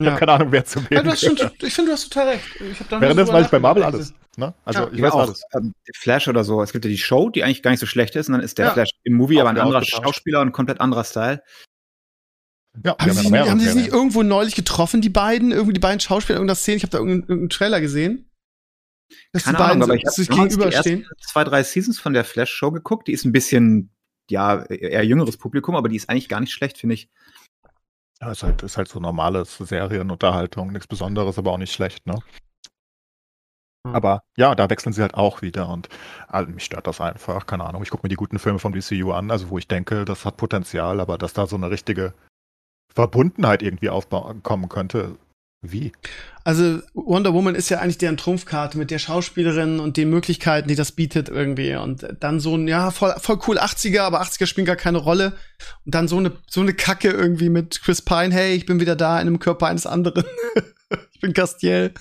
Ich Ja. habe keine Ahnung, wer zu Ja, du hast schon, gehört. ich finde, du hast total recht. Ich hab da Währenddessen drüber weiß ich bei Marvel alles. Ne? Also Ja. ich weiß auch, alles. ähm, Flash oder so. Es gibt ja die Show, die eigentlich gar nicht so schlecht ist, und dann ist der Ja. Flash im Movie Auch aber ein anderer. Schauspieler und ein komplett anderer Style. Ja, Haben sie, ja mehrere haben sie sich nicht irgendwo neulich getroffen, die beiden? Irgendwie die beiden Schauspieler in irgendeiner Szene? Ich habe da irgendeinen, irgendeinen Trailer gesehen. Dass Keine die beiden Ahnung, aber so, ich habe sich damals die gegenüberstehen. ersten zwei, drei Seasons von der Flash-Show geguckt. Die ist ein bisschen, ja, eher jüngeres Publikum, aber die ist eigentlich gar nicht schlecht, finde ich. Ja, ist halt, ist halt so normales Serienunterhaltung, nichts Besonderes, aber auch nicht schlecht, ne? Hm. Aber ja, da wechseln sie halt auch wieder und also, mich stört das einfach, keine Ahnung. Ich gucke mir die guten Filme vom DCU an, also wo ich denke, das hat Potenzial, aber dass da so eine richtige Verbundenheit irgendwie aufkommen könnte, wie? Also Wonder Woman ist ja eigentlich deren Trumpfkarte mit der Schauspielerin und den Möglichkeiten, die das bietet irgendwie. Und dann so ein, ja, voll, voll cool 80er, aber 80er spielen gar keine Rolle. Und dann so eine, so eine Kacke irgendwie mit Chris Pine, hey, ich bin wieder da in einem Körper eines anderen. [laughs] ich bin Castiel.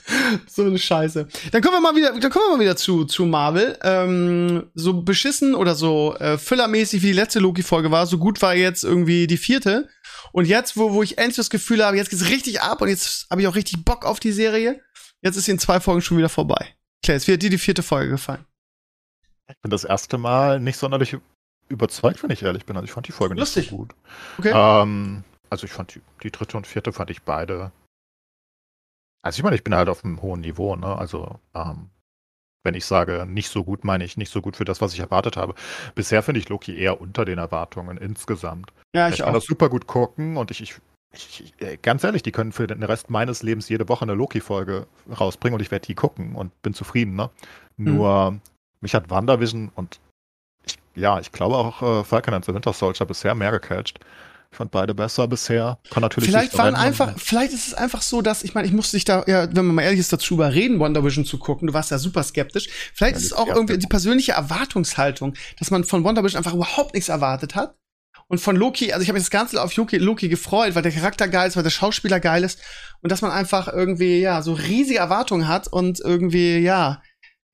So eine Scheiße. Dann kommen wir mal wieder, dann kommen wir mal wieder zu, zu Marvel. Ähm, so beschissen oder so äh, füllermäßig wie die letzte Loki-Folge war, so gut war jetzt irgendwie die vierte. Und jetzt, wo, wo ich endlich das Gefühl habe, jetzt geht's richtig ab und jetzt habe ich auch richtig Bock auf die Serie, jetzt ist sie in zwei Folgen schon wieder vorbei. Claire, wie hat dir die vierte Folge gefallen? Ich bin das erste Mal nicht sonderlich überzeugt, wenn ich ehrlich bin. Also ich fand die Folge Lustig. nicht so gut. Okay. Ähm, also ich fand die, die dritte und vierte fand ich beide. Also ich meine, ich bin halt auf einem hohen Niveau, ne? Also ähm, wenn ich sage nicht so gut, meine ich nicht so gut für das, was ich erwartet habe. Bisher finde ich Loki eher unter den Erwartungen insgesamt. Ja, Ich, ich kann auch. das super gut gucken und ich, ich, ich, äh, ganz ehrlich, die können für den Rest meines Lebens jede Woche eine Loki-Folge rausbringen und ich werde die gucken und bin zufrieden, ne? Mhm. Nur mich hat WandaVision und ich, ja, ich glaube auch äh, Falcon and the Winter Soldier bisher mehr gecatcht. Ich fand beide besser bisher. Kann natürlich Vielleicht waren einfach, vielleicht ist es einfach so, dass, ich meine, ich musste dich da, ja, wenn man mal ehrlich ist, dazu überreden, WandaVision zu gucken. Du warst ja super skeptisch. Vielleicht Ja, ist es auch irgendwie die persönliche Erwartungshaltung, dass man von WandaVision einfach überhaupt nichts erwartet hat. Und von Loki, also ich habe mich das Ganze auf Loki, Loki gefreut, weil der Charakter geil ist, weil der Schauspieler geil ist. Und dass man einfach irgendwie, ja, so riesige Erwartungen hat und irgendwie, ja,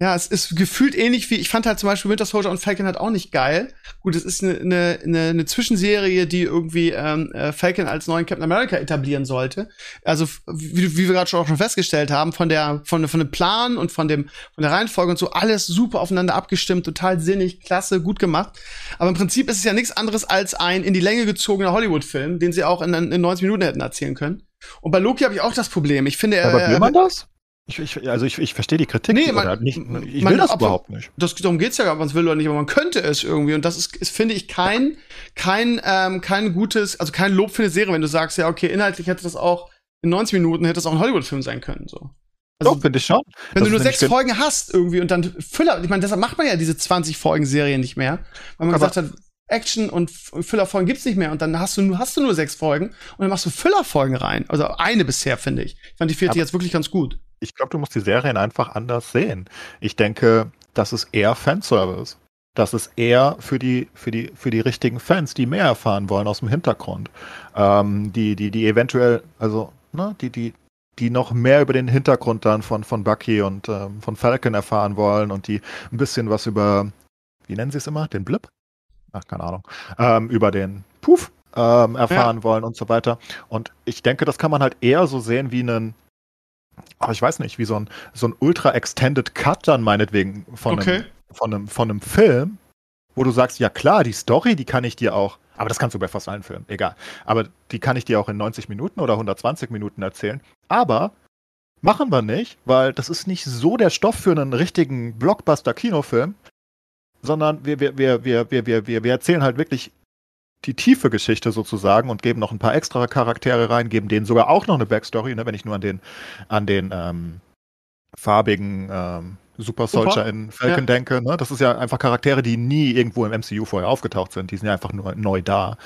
ja, es ist gefühlt ähnlich wie, ich fand halt zum Beispiel Winter Soldier und Falcon halt auch nicht geil. Gut, es ist eine, eine, eine, eine Zwischenserie, die irgendwie ähm, äh, Falcon als neuen Captain America etablieren sollte. Also wie, wie wir gerade schon auch schon festgestellt haben, von der von, von dem Plan und von dem von der Reihenfolge und so alles super aufeinander abgestimmt, total sinnig, klasse, gut gemacht. Aber im Prinzip ist es ja nichts anderes als ein in die Länge gezogener Hollywood-Film, den sie auch in, in 90 Minuten hätten erzählen können. Und bei Loki habe ich auch das Problem. Ich finde, Aber er, will man das? Ich, ich, also ich, ich verstehe die Kritik Nee, man- nicht. Ich man- will das ob- überhaupt nicht. das darum geht's ja, ob man es will oder nicht, aber man könnte es irgendwie. Und das ist, ist finde ich, kein, kein, ähm, kein gutes, also kein Lob für eine Serie, wenn du sagst, ja, okay, inhaltlich hätte das auch in 90 Minuten hätte das auch ein Hollywood-Film sein können. So. Also, Doch, finde ich schon. wenn Das du nur sechs Folgen hast irgendwie und dann Füller, ich meine, deshalb macht man ja diese 20 Folgen Serie nicht mehr, weil man Aber- gesagt hat, Action und Füllerfolgen gibt's nicht mehr und dann hast du nur hast du nur sechs Folgen und dann machst du Füllerfolgen rein. Also eine bisher finde ich. Ich fand die vierte Aber- jetzt wirklich ganz gut. Ich glaube, du musst die Serien einfach anders sehen. Ich denke, das ist eher Fanservice. Das ist eher für die, für die, für die richtigen Fans, die mehr erfahren wollen aus dem Hintergrund. Ähm, die, die, die eventuell, also, ne, die, die, die noch mehr über den Hintergrund dann von, von Bucky und ähm, von Falcon erfahren wollen und die ein bisschen was über, wie nennen sie es immer, den Blip? Ach, keine Ahnung. Ähm, über den Puff ähm, erfahren wollen und so weiter. Und ich denke, das kann man halt eher so sehen wie einen, oh, ich weiß nicht, wie so ein, so ein ultra-extended Cut dann meinetwegen von, Okay. einem, von, einem, von einem Film, wo du sagst, ja klar, die Story, die kann ich dir auch, aber das kannst du bei fast allen Filmen, egal. Aber die kann ich dir auch in 90 Minuten oder 120 Minuten erzählen. Aber machen wir nicht, weil das ist nicht so der Stoff für einen richtigen Blockbuster-Kinofilm, sondern wir, wir, wir, wir, wir, wir, wir, wir erzählen halt wirklich die tiefe Geschichte sozusagen und geben noch ein paar extra Charaktere rein, geben denen sogar auch noch eine Backstory, ne, wenn ich nur an den, an den ähm, farbigen ähm, Super Soldier Super. in Falcon Ja. denke. Ne? Das ist ja einfach Charaktere, die nie irgendwo im MCU vorher aufgetaucht sind. Die sind ja einfach nur neu da.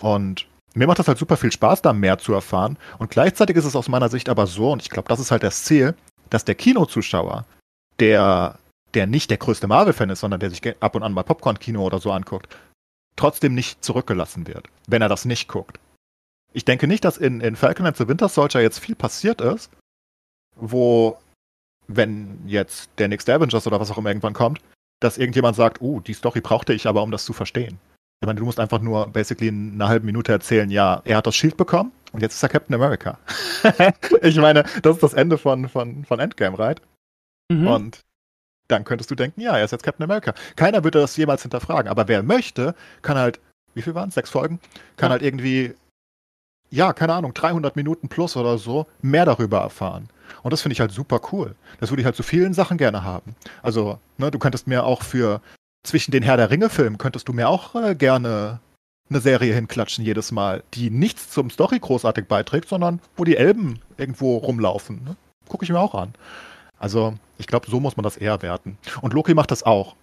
Und mir macht das halt super viel Spaß, da mehr zu erfahren. Und gleichzeitig ist es aus meiner Sicht aber so, und ich glaube, das ist halt das Ziel, dass der Kinozuschauer, der, der nicht der größte Marvel-Fan ist, sondern der sich ab und an mal Popcorn-Kino oder so anguckt, trotzdem nicht zurückgelassen wird, wenn er das nicht guckt. Ich denke nicht, dass in, in Falcon and the Winter Soldier jetzt viel passiert ist, wo, wenn jetzt der nächste Avengers oder was auch immer irgendwann kommt, dass irgendjemand sagt, uh, die Story brauchte ich aber, um das zu verstehen. Ich meine, du musst einfach nur basically in einer halben Minute erzählen, ja, er hat das Shield bekommen und jetzt ist er Captain America. [laughs] ich meine, das ist das Ende von, von, von Endgame, right? Mhm. Und dann könntest du denken, ja, er ist jetzt Captain America. Keiner würde das jemals hinterfragen. Aber wer möchte, kann halt, wie viel waren es? Sechs Folgen? Kann Ja. halt irgendwie, ja, keine Ahnung, 300 Minuten plus oder so mehr darüber erfahren. Und das finde ich halt super cool. Das würde ich halt zu vielen Sachen gerne haben. Also, ne, du könntest mir auch für zwischen den Herr der Ringe-Filmen, könntest du mir auch äh, gerne eine Serie hinklatschen jedes Mal, die nichts zum Story großartig beiträgt, sondern wo die Elben irgendwo rumlaufen. Ne? Gucke ich mir auch an. Also, ich glaube, so muss man das eher werten. Und Loki macht das auch.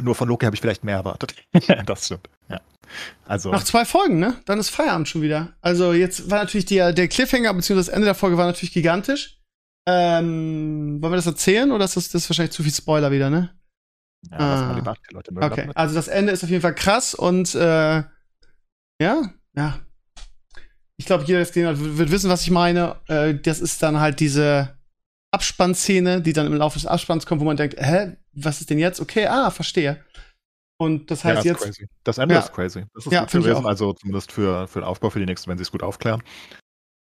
Nur von Loki habe ich vielleicht mehr erwartet. [laughs] das stimmt. Ja. Also, Nach zwei Folgen, ne? Dann ist Feierabend schon wieder. Also jetzt war natürlich der, der Cliffhanger, beziehungsweise das Ende der Folge war natürlich gigantisch. Ähm, wollen wir das erzählen oder ist das, das ist wahrscheinlich zu viel Spoiler wieder, ne? ja, lass mal ah. lieber die Leute mögen Okay, das also das Ende ist auf jeden Fall krass und äh, ja, ja. Ich glaube, jeder, der es gesehen hat, wird wird wissen, was ich meine. Äh, das ist dann halt diese Abspannszene, die dann im Laufe des Abspanns kommt, wo man denkt, hä, was ist denn jetzt? Okay, ah, verstehe. Und das Ja, heißt ist jetzt, crazy. Das Ende Ja. ist crazy. Das ist Ja, gut gewesen, also zumindest für, für den Aufbau für die nächsten, wenn sie es gut aufklären.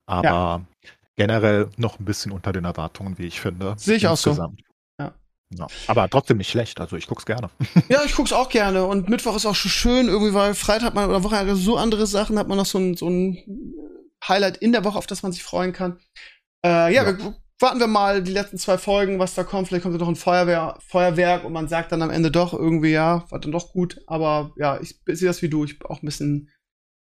Aber generell noch ein bisschen unter den Erwartungen, wie ich finde. Sehe ich auch so. insgesamt. Ja. Ja. Aber trotzdem nicht schlecht, also ich guck's gerne. [laughs] Ja, ich guck's auch gerne. Und Mittwoch ist auch schon schön, irgendwie, weil Freitag hat man oder Woche so andere Sachen, hat man noch so ein, so ein Highlight in der Woche, auf das man sich freuen kann. Äh, ja, Ja. Wir, warten wir mal die letzten zwei Folgen, was da kommt. Vielleicht kommt da noch ein Feuerwehr, Feuerwerk und man sagt dann am Ende doch irgendwie, ja, war dann doch gut. Aber ja, ich sehe das wie du. Ich bin auch ein bisschen,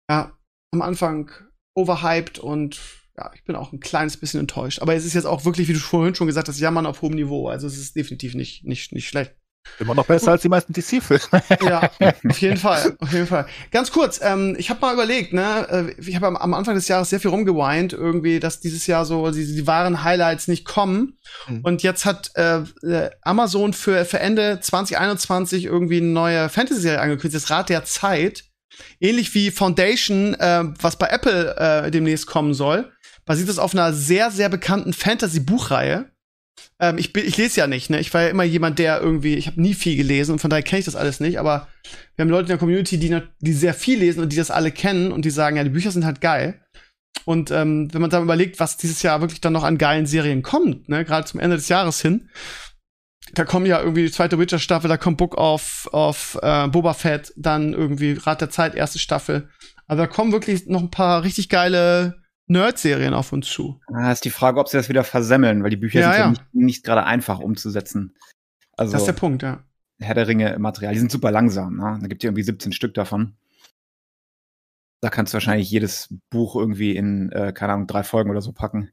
ja, am Anfang overhyped und ja, ich bin auch ein kleines bisschen enttäuscht. Aber es ist jetzt auch wirklich, wie du vorhin schon gesagt hast, Jammern auf hohem Niveau. Also es ist definitiv nicht, nicht, nicht schlecht. Immer noch besser als die meisten DC-Filme. [laughs] Ja, auf jeden [laughs] Fall, auf jeden Fall. Ganz kurz, ähm, ich habe mal überlegt, ne, äh, ich habe am, am Anfang des Jahres sehr viel rumgeweint, irgendwie, dass dieses Jahr so die, die wahren Highlights nicht kommen. Mhm. Und jetzt hat äh, äh, Amazon für, für Ende 2021 irgendwie eine neue Fantasy-Serie angekündigt, das Rad der Zeit. Ähnlich wie Foundation, äh, was bei Apple äh, demnächst kommen soll, basiert es auf einer sehr, sehr bekannten Fantasy-Buchreihe. Ähm, ich, ich lese ja nicht, ne? Ich war ja immer jemand, der irgendwie, ich habe nie viel gelesen und von daher kenne ich das alles nicht, aber wir haben Leute in der Community, die, die sehr viel lesen und die das alle kennen und die sagen, ja, die Bücher sind halt geil. Und ähm, wenn man dann überlegt, was dieses Jahr wirklich dann noch an geilen Serien kommt, ne, gerade zum Ende des Jahres hin, da kommen ja irgendwie die zweite Witcher-Staffel, da kommt Book of, of äh, Boba Fett, dann irgendwie Rat der Zeit, erste Staffel. Also da kommen wirklich noch ein paar richtig geile Nerd-Serien auf uns zu. Ah, ist die Frage, ob sie das wieder versemmeln, weil die Bücher Ja, sind ja, ja. nicht, nicht gerade einfach umzusetzen. Also Das ist der Punkt, ja. Herr der Ringe Material, die sind super langsam, ne? Da gibt es irgendwie 17 Stück davon. Da kannst du wahrscheinlich jedes Buch irgendwie in, äh, keine Ahnung, drei Folgen oder so packen.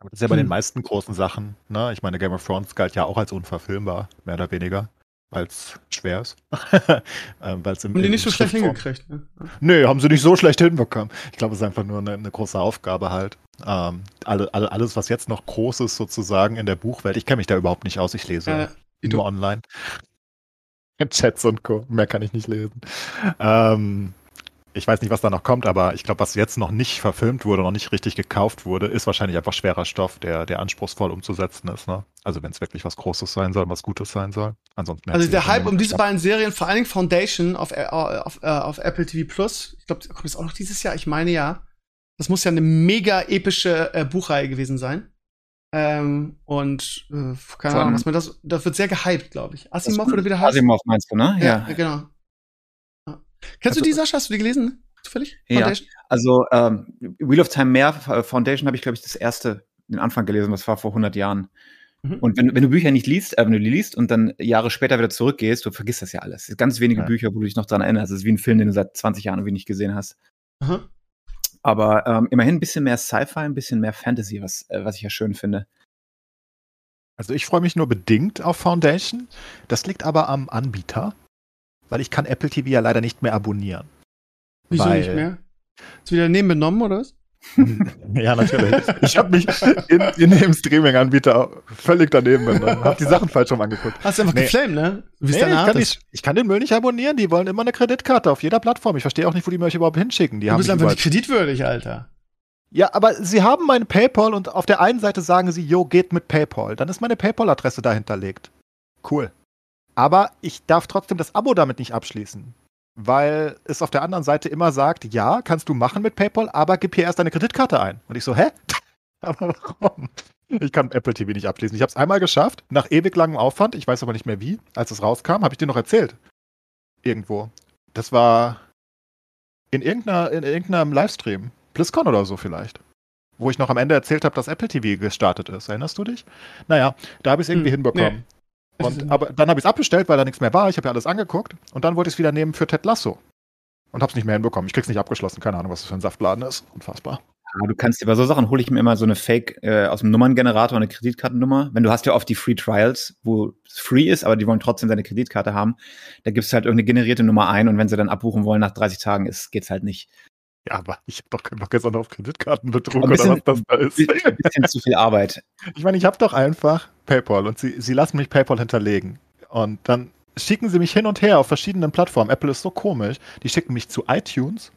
Aber das ist ja bei Hm. den meisten großen Sachen, ne? Ich meine, Game of Thrones galt ja auch als unverfilmbar, mehr oder weniger, weil es schwer ist. [laughs] ähm, weil's im, Haben die nicht so schlecht hingekriegt, ne? Nö, haben sie nicht so schlecht hinbekommen. Ich glaube, es ist einfach nur eine, eine große Aufgabe halt. Ähm, alle, alle, alles, was jetzt noch groß ist sozusagen in der Buchwelt, ich kenne mich da überhaupt nicht aus, ich lese Äh, nur online. [laughs] Chats und Co. Mehr kann ich nicht lesen. Ähm, ich weiß nicht, was da noch kommt, aber ich glaube, was jetzt noch nicht verfilmt wurde, noch nicht richtig gekauft wurde, ist wahrscheinlich einfach schwerer Stoff, der, der anspruchsvoll umzusetzen ist. Ne? Also wenn es wirklich was Großes sein soll, was Gutes sein soll. Ansonsten Also der Hype um diese geklappt. beiden Serien, vor allen Dingen Foundation auf, äh, auf, äh, auf Apple TV Plus, ich glaube, kommt das auch noch dieses Jahr? Ich meine ja. Das muss ja eine mega epische äh, Buchreihe gewesen sein. Ähm, und äh, keine Von- Ahnung, was man das, das wird sehr gehypt, glaube ich. Asimov oder wieder heißt. Asimov meinst du, ne? Ja, genau. Ja. Kennst du Also- die, Sascha? Hast du die gelesen? Zufällig? Ja. Foundation? Also ähm, Wheel of Time Mehr äh, Foundation habe ich, glaube ich, das erste, den Anfang gelesen, das war vor 100 Jahren. Mhm. Und wenn, wenn du Bücher nicht liest, äh, wenn du die liest und dann Jahre später wieder zurückgehst, du vergisst das ja alles. Es sind ganz wenige Ja. Bücher, wo du dich noch dran erinnerst. Es ist wie ein Film, den du seit 20 Jahren irgendwie nicht gesehen hast. Aha. Aber ähm, immerhin ein bisschen mehr Sci-Fi, ein bisschen mehr Fantasy, was, äh, was ich ja schön finde. Also ich freue mich nur bedingt auf Foundation. Das liegt aber am Anbieter, weil ich kann Apple TV ja leider nicht mehr abonnieren. Wieso Weil- nicht mehr? Ist wieder daneben benommen, oder was? [laughs] ja, natürlich. Ich habe mich in, in dem Streaming-Anbieter völlig daneben benommen. Habe die Sachen falsch rum angeguckt. Hast du einfach Nee. geflamed, ne? Nee, ich, kann nicht, ich kann den Müll nicht abonnieren. Die wollen immer eine Kreditkarte auf jeder Plattform. Ich verstehe auch nicht, wo die mir euch überhaupt hinschicken. Die Du haben bist einfach nicht kreditwürdig, Alter. ja, aber sie haben meine PayPal und auf der einen Seite sagen sie, jo, geht mit PayPal. Dann ist meine PayPal-Adresse dahinterlegt. Cool. Aber ich darf trotzdem das Abo damit nicht abschließen. Weil es auf der anderen Seite immer sagt, ja, kannst du machen mit PayPal, aber gib hier erst deine Kreditkarte ein. Und ich so, hä? [laughs] aber warum? Ich kann Apple TV nicht abschließen. Ich habe es einmal geschafft, nach ewig langem Aufwand. Ich weiß aber nicht mehr wie. Als es rauskam, habe ich dir noch erzählt. Irgendwo. Das war in, irgendeiner, in irgendeinem Livestream. BlizzCon oder so vielleicht. Wo ich noch am Ende erzählt habe, dass Apple TV gestartet ist. Erinnerst du dich? Naja, da habe ich es irgendwie Hm, hinbekommen. Und, aber dann habe ich es abbestellt, weil da nichts mehr war. Ich habe ja alles angeguckt. Und dann wollte ich es wieder nehmen für Ted Lasso. Und habe es nicht mehr hinbekommen. Ich krieg's nicht abgeschlossen. Keine Ahnung, was das für ein Saftladen ist. Unfassbar. Aber du kannst dir bei so Sachen hole ich mir immer so eine Fake äh, aus dem Nummerngenerator, eine Kreditkartennummer. Wenn du hast ja oft die Free Trials, wo es free ist, aber die wollen trotzdem deine Kreditkarte haben. Da gibst du halt irgendeine generierte Nummer ein und wenn sie dann abbuchen wollen nach 30 Tagen, ist, geht's halt nicht. Ja, aber ich habe doch keinen Bock jetzt auch noch auf Kreditkartenbetrug ein oder was bisschen- das da ist. Ein bisschen zu viel Arbeit. Ich meine, ich habe doch einfach PayPal und sie, sie lassen mich PayPal hinterlegen. Und dann schicken sie mich hin und her auf verschiedenen Plattformen. Apple ist so komisch. Die schicken mich zu iTunes,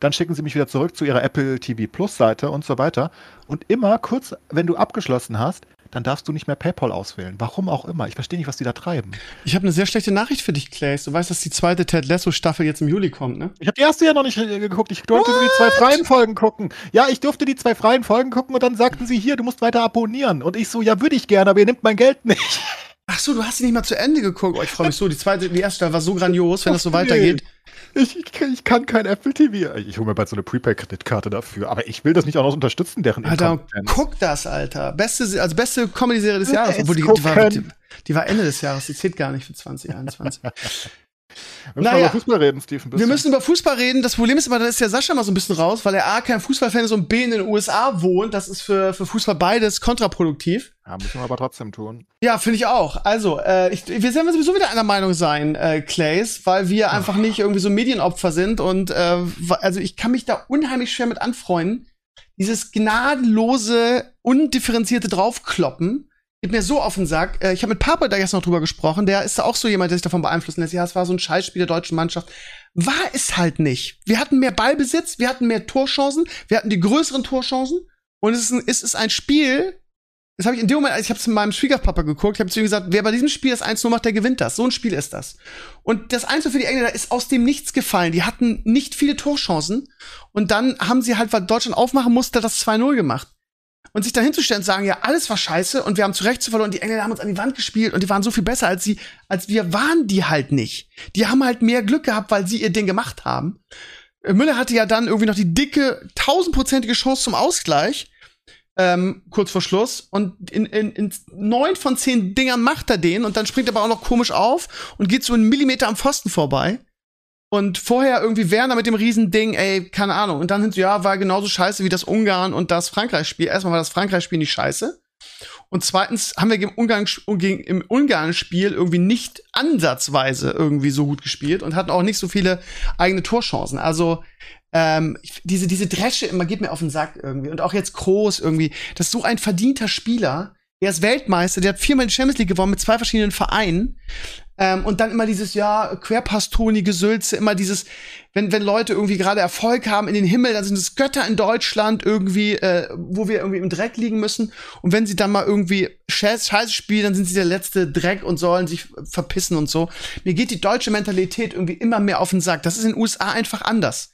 dann schicken sie mich wieder zurück zu ihrer Apple TV Plus Seite und so weiter. Und immer kurz, wenn du abgeschlossen hast, dann darfst du nicht mehr PayPal auswählen. Warum auch immer. Ich verstehe nicht, was die da treiben. Ich habe eine sehr schlechte Nachricht für dich, Clays. Du weißt, dass die zweite Ted Lasso Staffel jetzt im Juli kommt, ne? Ich habe die erste ja noch nicht äh, geguckt. Ich durfte nur die zwei freien Folgen gucken. Ja, ich durfte die zwei freien Folgen gucken und dann sagten sie hier, du musst weiter abonnieren. Und ich so, ja, würde ich gerne, aber ihr nehmt mein Geld nicht. Ach so, du hast sie nicht mal zu Ende geguckt. Oh, ich freue mich so. Die zweite, die erste Staffel war so grandios, wenn das so weitergeht. Ich, ich, ich kann kein Apple TV. Ich hole mir bald so eine Prepaid-Kreditkarte dafür. Aber ich will das nicht auch noch unterstützen, deren Alter, Inkompetenz. guck das, Alter. Beste, also beste Comedy-Serie des Jahres. Obwohl die, die, war, die, die war Ende des Jahres. Die zählt gar nicht für 2021. Wir müssen Naja. über Fußball reden, Steve. ein Wir müssen über Fußball reden. Das Problem ist immer, da ist der Sascha mal so ein bisschen raus, weil er A, kein Fußballfan ist und B, in den USA wohnt. Das ist für, für Fußball beides kontraproduktiv. Ja, müssen wir aber trotzdem tun. Ja, finde ich auch. Also, äh, ich, wir werden sowieso wieder einer Meinung sein, äh, Clays, weil wir einfach nicht irgendwie so Medienopfer sind und äh, also ich kann mich da unheimlich schwer mit anfreunden. Dieses gnadenlose, undifferenzierte Draufkloppen geht mir so auf den Sack. Äh, ich habe mit Papa da gestern noch drüber gesprochen. Der ist auch so jemand, der sich davon beeinflussen lässt. Ja, es war so ein Scheißspiel der deutschen Mannschaft. War es halt nicht. Wir hatten mehr Ballbesitz, wir hatten mehr Torchancen, wir hatten die größeren Torchancen und es ist ein, es ist ein Spiel, das habe ich in dem Moment, also ich habe es mit meinem Schwiegerpapa geguckt, ich habe zu ihm gesagt, wer bei diesem Spiel das 1-0 macht, der gewinnt das. So ein Spiel ist das. Und das 1 für die Engländer ist aus dem Nichts gefallen. Die hatten nicht viele Torchancen. Und dann haben sie halt, weil Deutschland aufmachen musste, das 2-0 gemacht. Und sich dann hinzustellen und sagen, ja, alles war scheiße und wir haben zu Recht zu verloren. Die Engländer haben uns an die Wand gespielt und die waren so viel besser als sie, als wir waren die halt nicht. Die haben halt mehr Glück gehabt, weil sie ihr Ding gemacht haben. Müller hatte ja dann irgendwie noch die dicke, tausendprozentige Chance zum Ausgleich, ähm, kurz vor Schluss. Und in, in, in neun von zehn Dingern macht er den und dann springt er aber auch noch komisch auf und geht so einen Millimeter am Pfosten vorbei. Und vorher irgendwie Werner mit dem Riesending, ey, keine Ahnung. Und dann sind sie, ja, war genauso scheiße wie das Ungarn und das Frankreich-Spiel. Erstmal war das Frankreich-Spiel nicht scheiße. Und zweitens haben wir im Ungarn, im Ungarn-Spiel irgendwie nicht ansatzweise irgendwie so gut gespielt und hatten auch nicht so viele eigene Torchancen. Also ähm, diese, diese Dresche immer geht mir auf den Sack irgendwie. Und auch jetzt Groß irgendwie. Das ist so ein verdienter Spieler. Der ist Weltmeister, der hat viermal die Champions League gewonnen mit zwei verschiedenen Vereinen. Ähm, und dann immer dieses, ja, Querpastoni, Gesülze, immer dieses, wenn, wenn Leute irgendwie gerade Erfolg haben in den Himmel, dann sind es Götter in Deutschland irgendwie, äh, wo wir irgendwie im Dreck liegen müssen. Und wenn sie dann mal irgendwie Scheiße spielen, dann sind sie der letzte Dreck und sollen sich verpissen und so. Mir geht die deutsche Mentalität irgendwie immer mehr auf den Sack. Das ist in den USA einfach anders.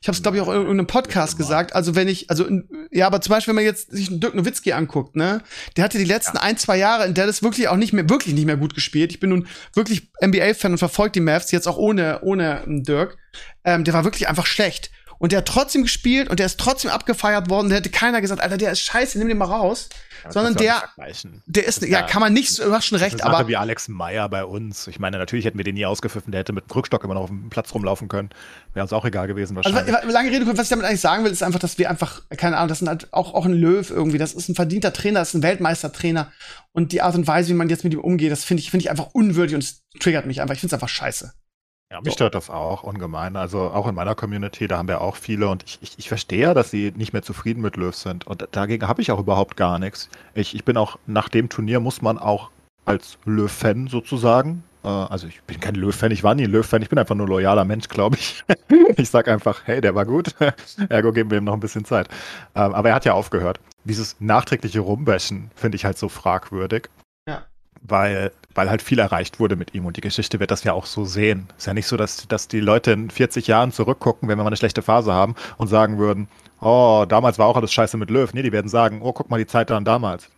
Ich habe es, glaube ich, auch in irgendeinem Podcast gesagt. Also wenn ich, also ja, aber zum Beispiel, wenn man jetzt sich einen Dirk Nowitzki anguckt, ne, der hatte die letzten ja. ein, zwei Jahre, in der das wirklich auch nicht mehr, wirklich nicht mehr gut gespielt. Ich bin nun wirklich NBA-Fan und verfolge die Mavs jetzt auch ohne, ohne Dirk. Ähm, der war wirklich einfach schlecht. Und der hat trotzdem gespielt und der ist trotzdem abgefeiert worden. Der hätte keiner gesagt, Alter, der ist scheiße, nimm den mal raus. Ja, Sondern der, der ist, ja, kann man nicht, du hast schon recht, aber. wie Alex Meyer bei uns. Ich meine, natürlich hätten wir den nie ausgepfiffen, der hätte mit dem Krückstock immer noch auf dem Platz rumlaufen können. Wäre uns auch egal gewesen also, wahrscheinlich. Also, lange Rede, was ich damit eigentlich sagen will, ist einfach, dass wir einfach, keine Ahnung, das sind halt auch, auch ein Löw irgendwie. Das ist ein verdienter Trainer, das ist ein Weltmeistertrainer. Und die Art und Weise, wie man jetzt mit ihm umgeht, das finde ich, finde ich einfach unwürdig und es triggert mich einfach. Ich finde es einfach scheiße. Ja, mich stört das auch ungemein. Also auch in meiner Community, da haben wir auch viele und ich, ich, ich verstehe, dass sie nicht mehr zufrieden mit Löw sind. Und dagegen habe ich auch überhaupt gar nichts. Ich, ich bin auch, nach dem Turnier muss man auch als Löw-Fan sozusagen, äh, also ich bin kein Löw-Fan, ich war nie Löw-Fan, ich bin einfach nur loyaler Mensch, glaube ich. [laughs] ich sage einfach, hey, der war gut, [laughs] ergo geben wir ihm noch ein bisschen Zeit. Ähm, aber er hat ja aufgehört. Dieses nachträgliche Rumbäschen finde ich halt so fragwürdig. Weil weil halt viel erreicht wurde mit ihm und die Geschichte wird das ja auch so sehen. Ist ja nicht so, dass, dass die Leute in 40 Jahren zurückgucken, wenn wir mal eine schlechte Phase haben und sagen würden, oh, damals war auch alles scheiße mit Löw. Nee, die werden sagen, oh, guck mal die Zeit dann damals.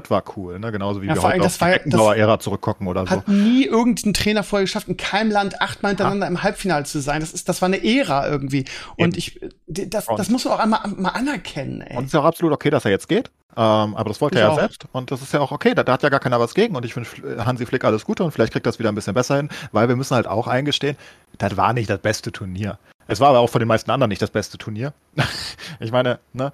Das war cool, ne? Genauso wie ja, wir heute auf die Beckenbauer-Ära zurückgucken oder so. Hat nie irgendein Trainer vorher geschafft, in keinem Land achtmal hintereinander ja. im Halbfinale zu sein. Das ist, das war eine Ära irgendwie. Und Eben. ich, das, das muss man auch einmal mal anerkennen, ey. Und es ist ja auch absolut okay, dass er jetzt geht. Ähm, aber das wollte ich er ja auch. selbst und das ist ja auch okay, da, da hat ja gar keiner was gegen und ich finde Hansi Flick alles Gute und vielleicht kriegt das wieder ein bisschen besser hin, weil wir müssen halt auch eingestehen, das war nicht das beste Turnier. Es war aber auch von den meisten anderen nicht das beste Turnier. [laughs] ich meine, ne,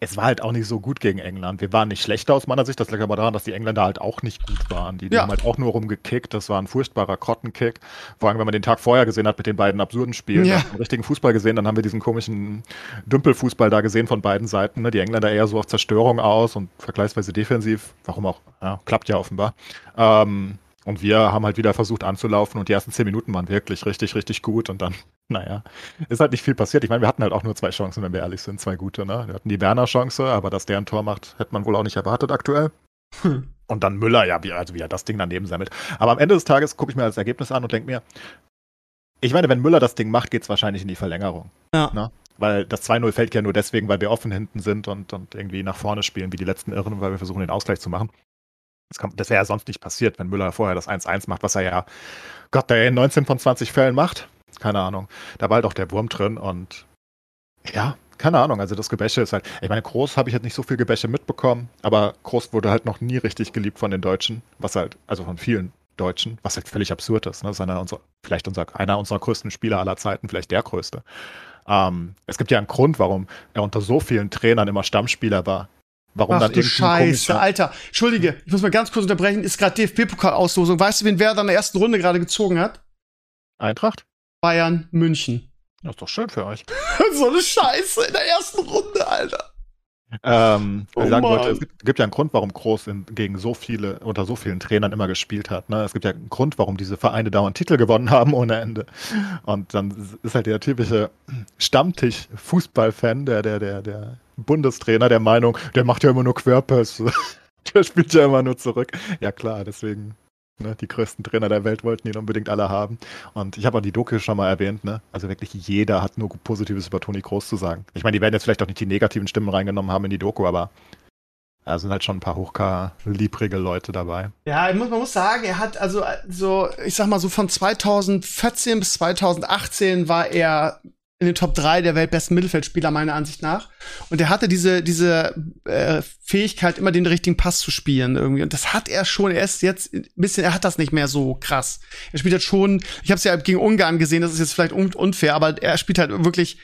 es war halt auch nicht so gut gegen England. Wir waren nicht schlechter aus meiner Sicht. Das liegt aber daran, dass die Engländer halt auch nicht gut waren. Die, die ja. haben halt auch nur rumgekickt. Das war ein furchtbarer Krottenkick. Vor allem, wenn man den Tag vorher gesehen hat mit den beiden absurden Spielen. Ja. Wir richtigen Fußball gesehen, dann haben wir diesen komischen Dümpelfußball da gesehen von beiden Seiten. Ne? Die Engländer eher so auf Zerstörung aus und vergleichsweise defensiv. Warum auch? Ja, klappt ja offenbar. Ähm, und wir haben halt wieder versucht anzulaufen und die ersten zehn Minuten waren wirklich richtig, richtig gut. Und dann, [laughs] naja, ist halt nicht viel passiert. Ich meine, wir hatten halt auch nur zwei Chancen, wenn wir ehrlich sind, zwei gute. Ne? Wir hatten die Werner-Chance, aber dass der ein Tor macht, hätte man wohl auch nicht erwartet aktuell. Hm. Und dann Müller, ja, wie, also wie er das Ding daneben sammelt. Aber am Ende des Tages gucke ich mir das Ergebnis an und denke mir, ich meine, wenn Müller das Ding macht, geht es wahrscheinlich in die Verlängerung. Ja. Ne? Weil das 2-0 fällt ja nur deswegen, weil wir offen hinten sind und, und irgendwie nach vorne spielen wie die letzten Irren, weil wir versuchen, den Ausgleich zu machen. Das, das wäre ja sonst nicht passiert, wenn Müller vorher das 1-1 macht, was er ja, Gott, der in 19 von 20 Fällen macht. Keine Ahnung. Da war halt auch der Wurm drin und ja, keine Ahnung. Also das Gebäsche ist halt, ich meine, Groß habe ich halt nicht so viel Gebäsche mitbekommen, aber Groß wurde halt noch nie richtig geliebt von den Deutschen, was halt, also von vielen Deutschen, was halt völlig absurd ist. Ne? Das ist einer unserer, vielleicht unser, einer unserer größten Spieler aller Zeiten, vielleicht der größte. Ähm, es gibt ja einen Grund, warum er unter so vielen Trainern immer Stammspieler war. Warum Ach dann du Scheiße, Alter. Entschuldige, ich muss mal ganz kurz unterbrechen. Ist gerade DFB-Pokal-Auslosung. Weißt du, wen wer da in der ersten Runde gerade gezogen hat? Eintracht? Bayern, München. Das ist doch schön für euch. [laughs] so eine Scheiße in der ersten Runde, Alter. Ähm, oh ich sagen wollte, es gibt, gibt, ja einen Grund, warum Groß in, gegen so viele, unter so vielen Trainern immer gespielt hat. Ne? Es gibt ja einen Grund, warum diese Vereine dauernd Titel gewonnen haben ohne Ende. Und dann ist halt der typische Stammtisch-Fußballfan, der, der, der, der Bundestrainer der Meinung, der macht ja immer nur Querpässe. [laughs] der spielt ja immer nur zurück. Ja klar, deswegen Ne, die größten Trainer der Welt wollten ihn unbedingt alle haben. Und ich habe auch die Doku schon mal erwähnt, ne? Also wirklich jeder hat nur Positives über Toni Groß zu sagen. Ich meine, die werden jetzt vielleicht auch nicht die negativen Stimmen reingenommen haben in die Doku, aber da sind halt schon ein paar hochkalibrige Leute dabei. Ja, man muss sagen, er hat also so, ich sag mal so von 2014 bis 2018 war er in den Top 3 der weltbesten Mittelfeldspieler, meiner Ansicht nach. Und er hatte diese, diese äh, Fähigkeit, immer den richtigen Pass zu spielen irgendwie. Und das hat er schon. Er ist jetzt ein bisschen, er hat das nicht mehr so krass. Er spielt halt schon, ich habe es ja gegen Ungarn gesehen, das ist jetzt vielleicht un unfair, aber er spielt halt wirklich,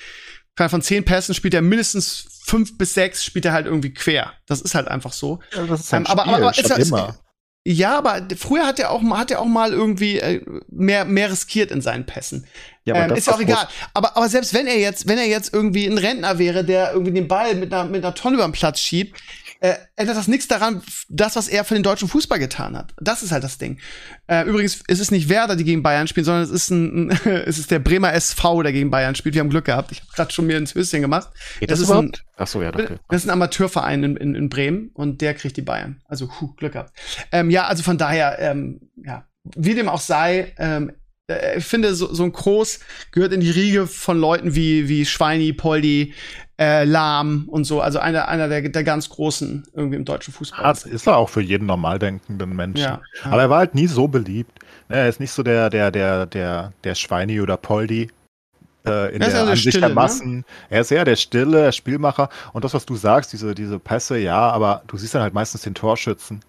von zehn Pässen spielt er mindestens fünf bis sechs, spielt er halt irgendwie quer. Das ist halt einfach so. Ja, das ist Ähm, aber, Spiel, aber, aber statt ist, ist, immer. Ja, aber früher hat er auch mal, hat er auch mal irgendwie äh, mehr, mehr riskiert in seinen Pässen. Ja, aber ähm, das ist ja auch egal. Aber, aber selbst wenn er jetzt, wenn er jetzt irgendwie ein Rentner wäre, der irgendwie den Ball mit einer, mit einer Tonne über den Platz schiebt, äh, ändert das nichts daran, das, was er für den deutschen Fußball getan hat. Das ist halt das Ding. Äh, übrigens, es ist nicht Werder, die gegen Bayern spielen, sondern es ist ein, [laughs] es ist der Bremer SV, der gegen Bayern spielt. Wir haben Glück gehabt. Ich habe gerade schon mir ins Höschen gemacht. Geht das das, ist ein- überhaupt? Ach so, ja, okay. Das ist ein Amateurverein in, in, in Bremen und der kriegt die Bayern. Also puh, Glück gehabt. Ähm, ja, also von daher, ähm, ja, wie dem auch sei, ähm, äh, ich finde, so, so ein Groß gehört in die Riege von Leuten wie, wie Schweini, Poldi, äh, Lahm und so. Also einer, einer der, der ganz Großen irgendwie im deutschen Fußball. Das ist er auch für jeden normal denkenden Menschen. Ja, ja. Aber er war halt nie so beliebt. Ne, Er ist nicht so der, der, der, der, der Schweini oder Poldi äh, in Er der also Ansicht Stille, der ne? Massen. Er ist eher der Stille, der Spielmacher. Und das, was du sagst, diese, diese Pässe, ja, aber du siehst dann halt meistens den Torschützen.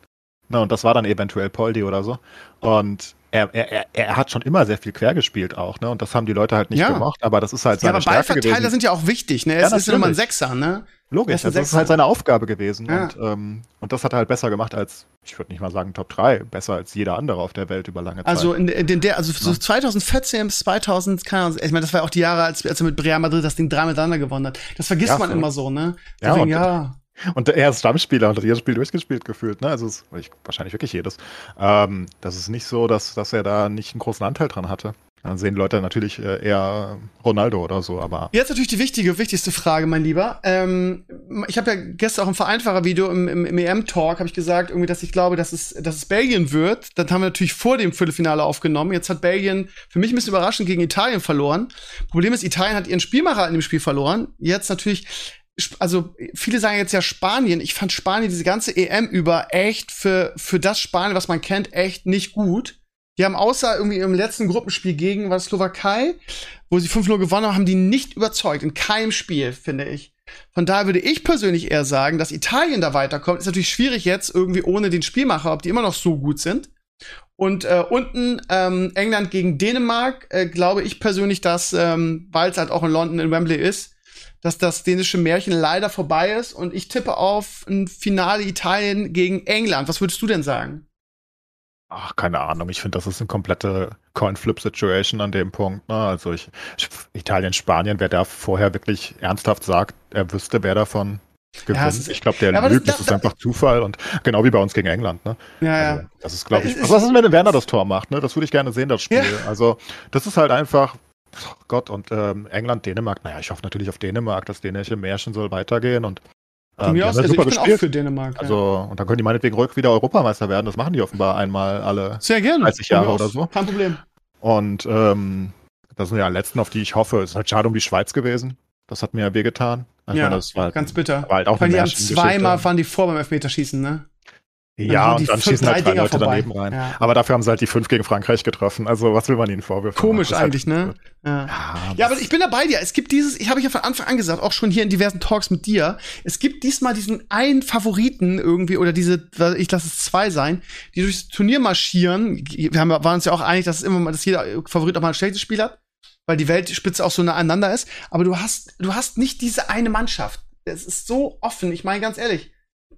Ne, und das war dann eventuell Poldi oder so. Und er, er, er, hat schon immer sehr viel quer gespielt auch, ne? Und das haben die Leute halt nicht Ja. gemocht, aber das ist halt ja, seine aber Stärke Ballverteiler gewesen. sind ja auch wichtig, ne? Ja, Es ist immer ein. Sechser, ne? Logisch, Er ist also das ist halt seine Aufgabe gewesen. Ja. Und, ähm, und das hat er halt besser gemacht als, ich würde nicht mal sagen Top 3, besser als jeder andere auf der Welt über lange Zeit. Also in, in der, also so Ja. 2014 bis 2000, keine Ahnung, ich meine, das war auch die Jahre, als, als er mit Real Madrid das Ding drei miteinander gewonnen hat. Das vergisst Ja, man immer so, ne? Ja, Deswegen, und- ja. Und er ist Stammspieler und hat jedes Spiel durchgespielt gefühlt, ne? Also es, ich, wahrscheinlich wirklich jedes. Ähm, das ist nicht so, dass, dass er da nicht einen großen Anteil dran hatte. Dann sehen Leute natürlich äh, eher Ronaldo oder so, aber Jetzt natürlich die wichtige, wichtigste Frage, mein Lieber. Ähm, ich habe ja gestern auch im Vereinfacher-Video im, im, im EM-Talk habe ich gesagt, irgendwie, dass ich glaube, dass es, dass es Belgien wird. Das haben wir natürlich vor dem Viertelfinale aufgenommen. Jetzt hat Belgien für mich ein bisschen überraschend gegen Italien verloren. Problem ist, Italien hat ihren Spielmacher in dem Spiel verloren. Jetzt natürlich, also viele sagen jetzt ja Spanien. Ich fand Spanien diese ganze EM über echt für, für das Spanien, was man kennt, echt nicht gut. Die haben außer irgendwie im letzten Gruppenspiel gegen was Slowakei, wo sie 5-0 gewonnen haben, haben die nicht überzeugt. In keinem Spiel, finde ich. Von daher würde ich persönlich eher sagen, dass Italien da weiterkommt. Ist natürlich schwierig jetzt irgendwie ohne den Spielmacher, ob die immer noch so gut sind. Und äh, unten ähm, England gegen Dänemark, äh, glaube ich persönlich, dass, ähm, weil es halt auch in London in Wembley ist, dass das dänische Märchen leider vorbei ist. Und ich tippe auf ein Finale Italien gegen England. Was würdest du denn sagen? ach, keine Ahnung. Ich finde, das ist eine komplette Coin-Flip-Situation an dem Punkt. Ne? Also ich, Italien, Spanien, wer da vorher wirklich ernsthaft sagt, er wüsste, wer davon gewinnt. es ist- ich glaube, der Ja, lügt, das- das, ist einfach Zufall und genau wie bei uns gegen England. Ne? Ja, Also, das ist, glaube ich. Was ist, wenn Werner das Tor macht? Ne? Das würde ich gerne sehen, das Spiel. Ja. Also, das ist halt einfach. Oh Gott, und ähm, England, Dänemark, naja, ich hoffe natürlich auf Dänemark, das dänische Märchen soll weitergehen und ähm, mir aus, ja also ich super bin auch gespielt. für Dänemark. ja. Also, und dann können die meinetwegen ruhig wieder Europameister werden, das machen die offenbar einmal alle. Sehr gerne. 30 Von mir Jahre oder so. Kein Problem. Und ähm, das sind ja die letzten, auf die ich hoffe. Es ist halt schade um die Schweiz gewesen. Das hat mir ja wehgetan. Ich ja, meine, das war, ganz bitter. war halt auch Weil die haben zweimal waren die vor beim Elfmeterschießen, ne? Ja, und dann schießen halt drei Dinger Leute vorbei. daneben rein. Ja. Aber dafür haben sie halt die fünf gegen Frankreich getroffen. Also, was will man ihnen vorwürfen? Komisch halt- eigentlich, ne? Ja. Ja, Ja, aber ich bin dabei dir. Es gibt dieses, ich habe ja von Anfang an gesagt, auch schon hier in diversen Talks mit dir, es gibt diesmal diesen einen Favoriten irgendwie oder diese, ich lasse es zwei sein, die durchs Turnier marschieren. Wir haben, waren uns ja auch einig, dass es immer mal, dass jeder Favorit auch mal ein schlechtes Spiel hat, weil die Weltspitze auch so nah aneinander ist. Aber du hast, du hast nicht diese eine Mannschaft. Es ist so offen. Ich meine ganz ehrlich.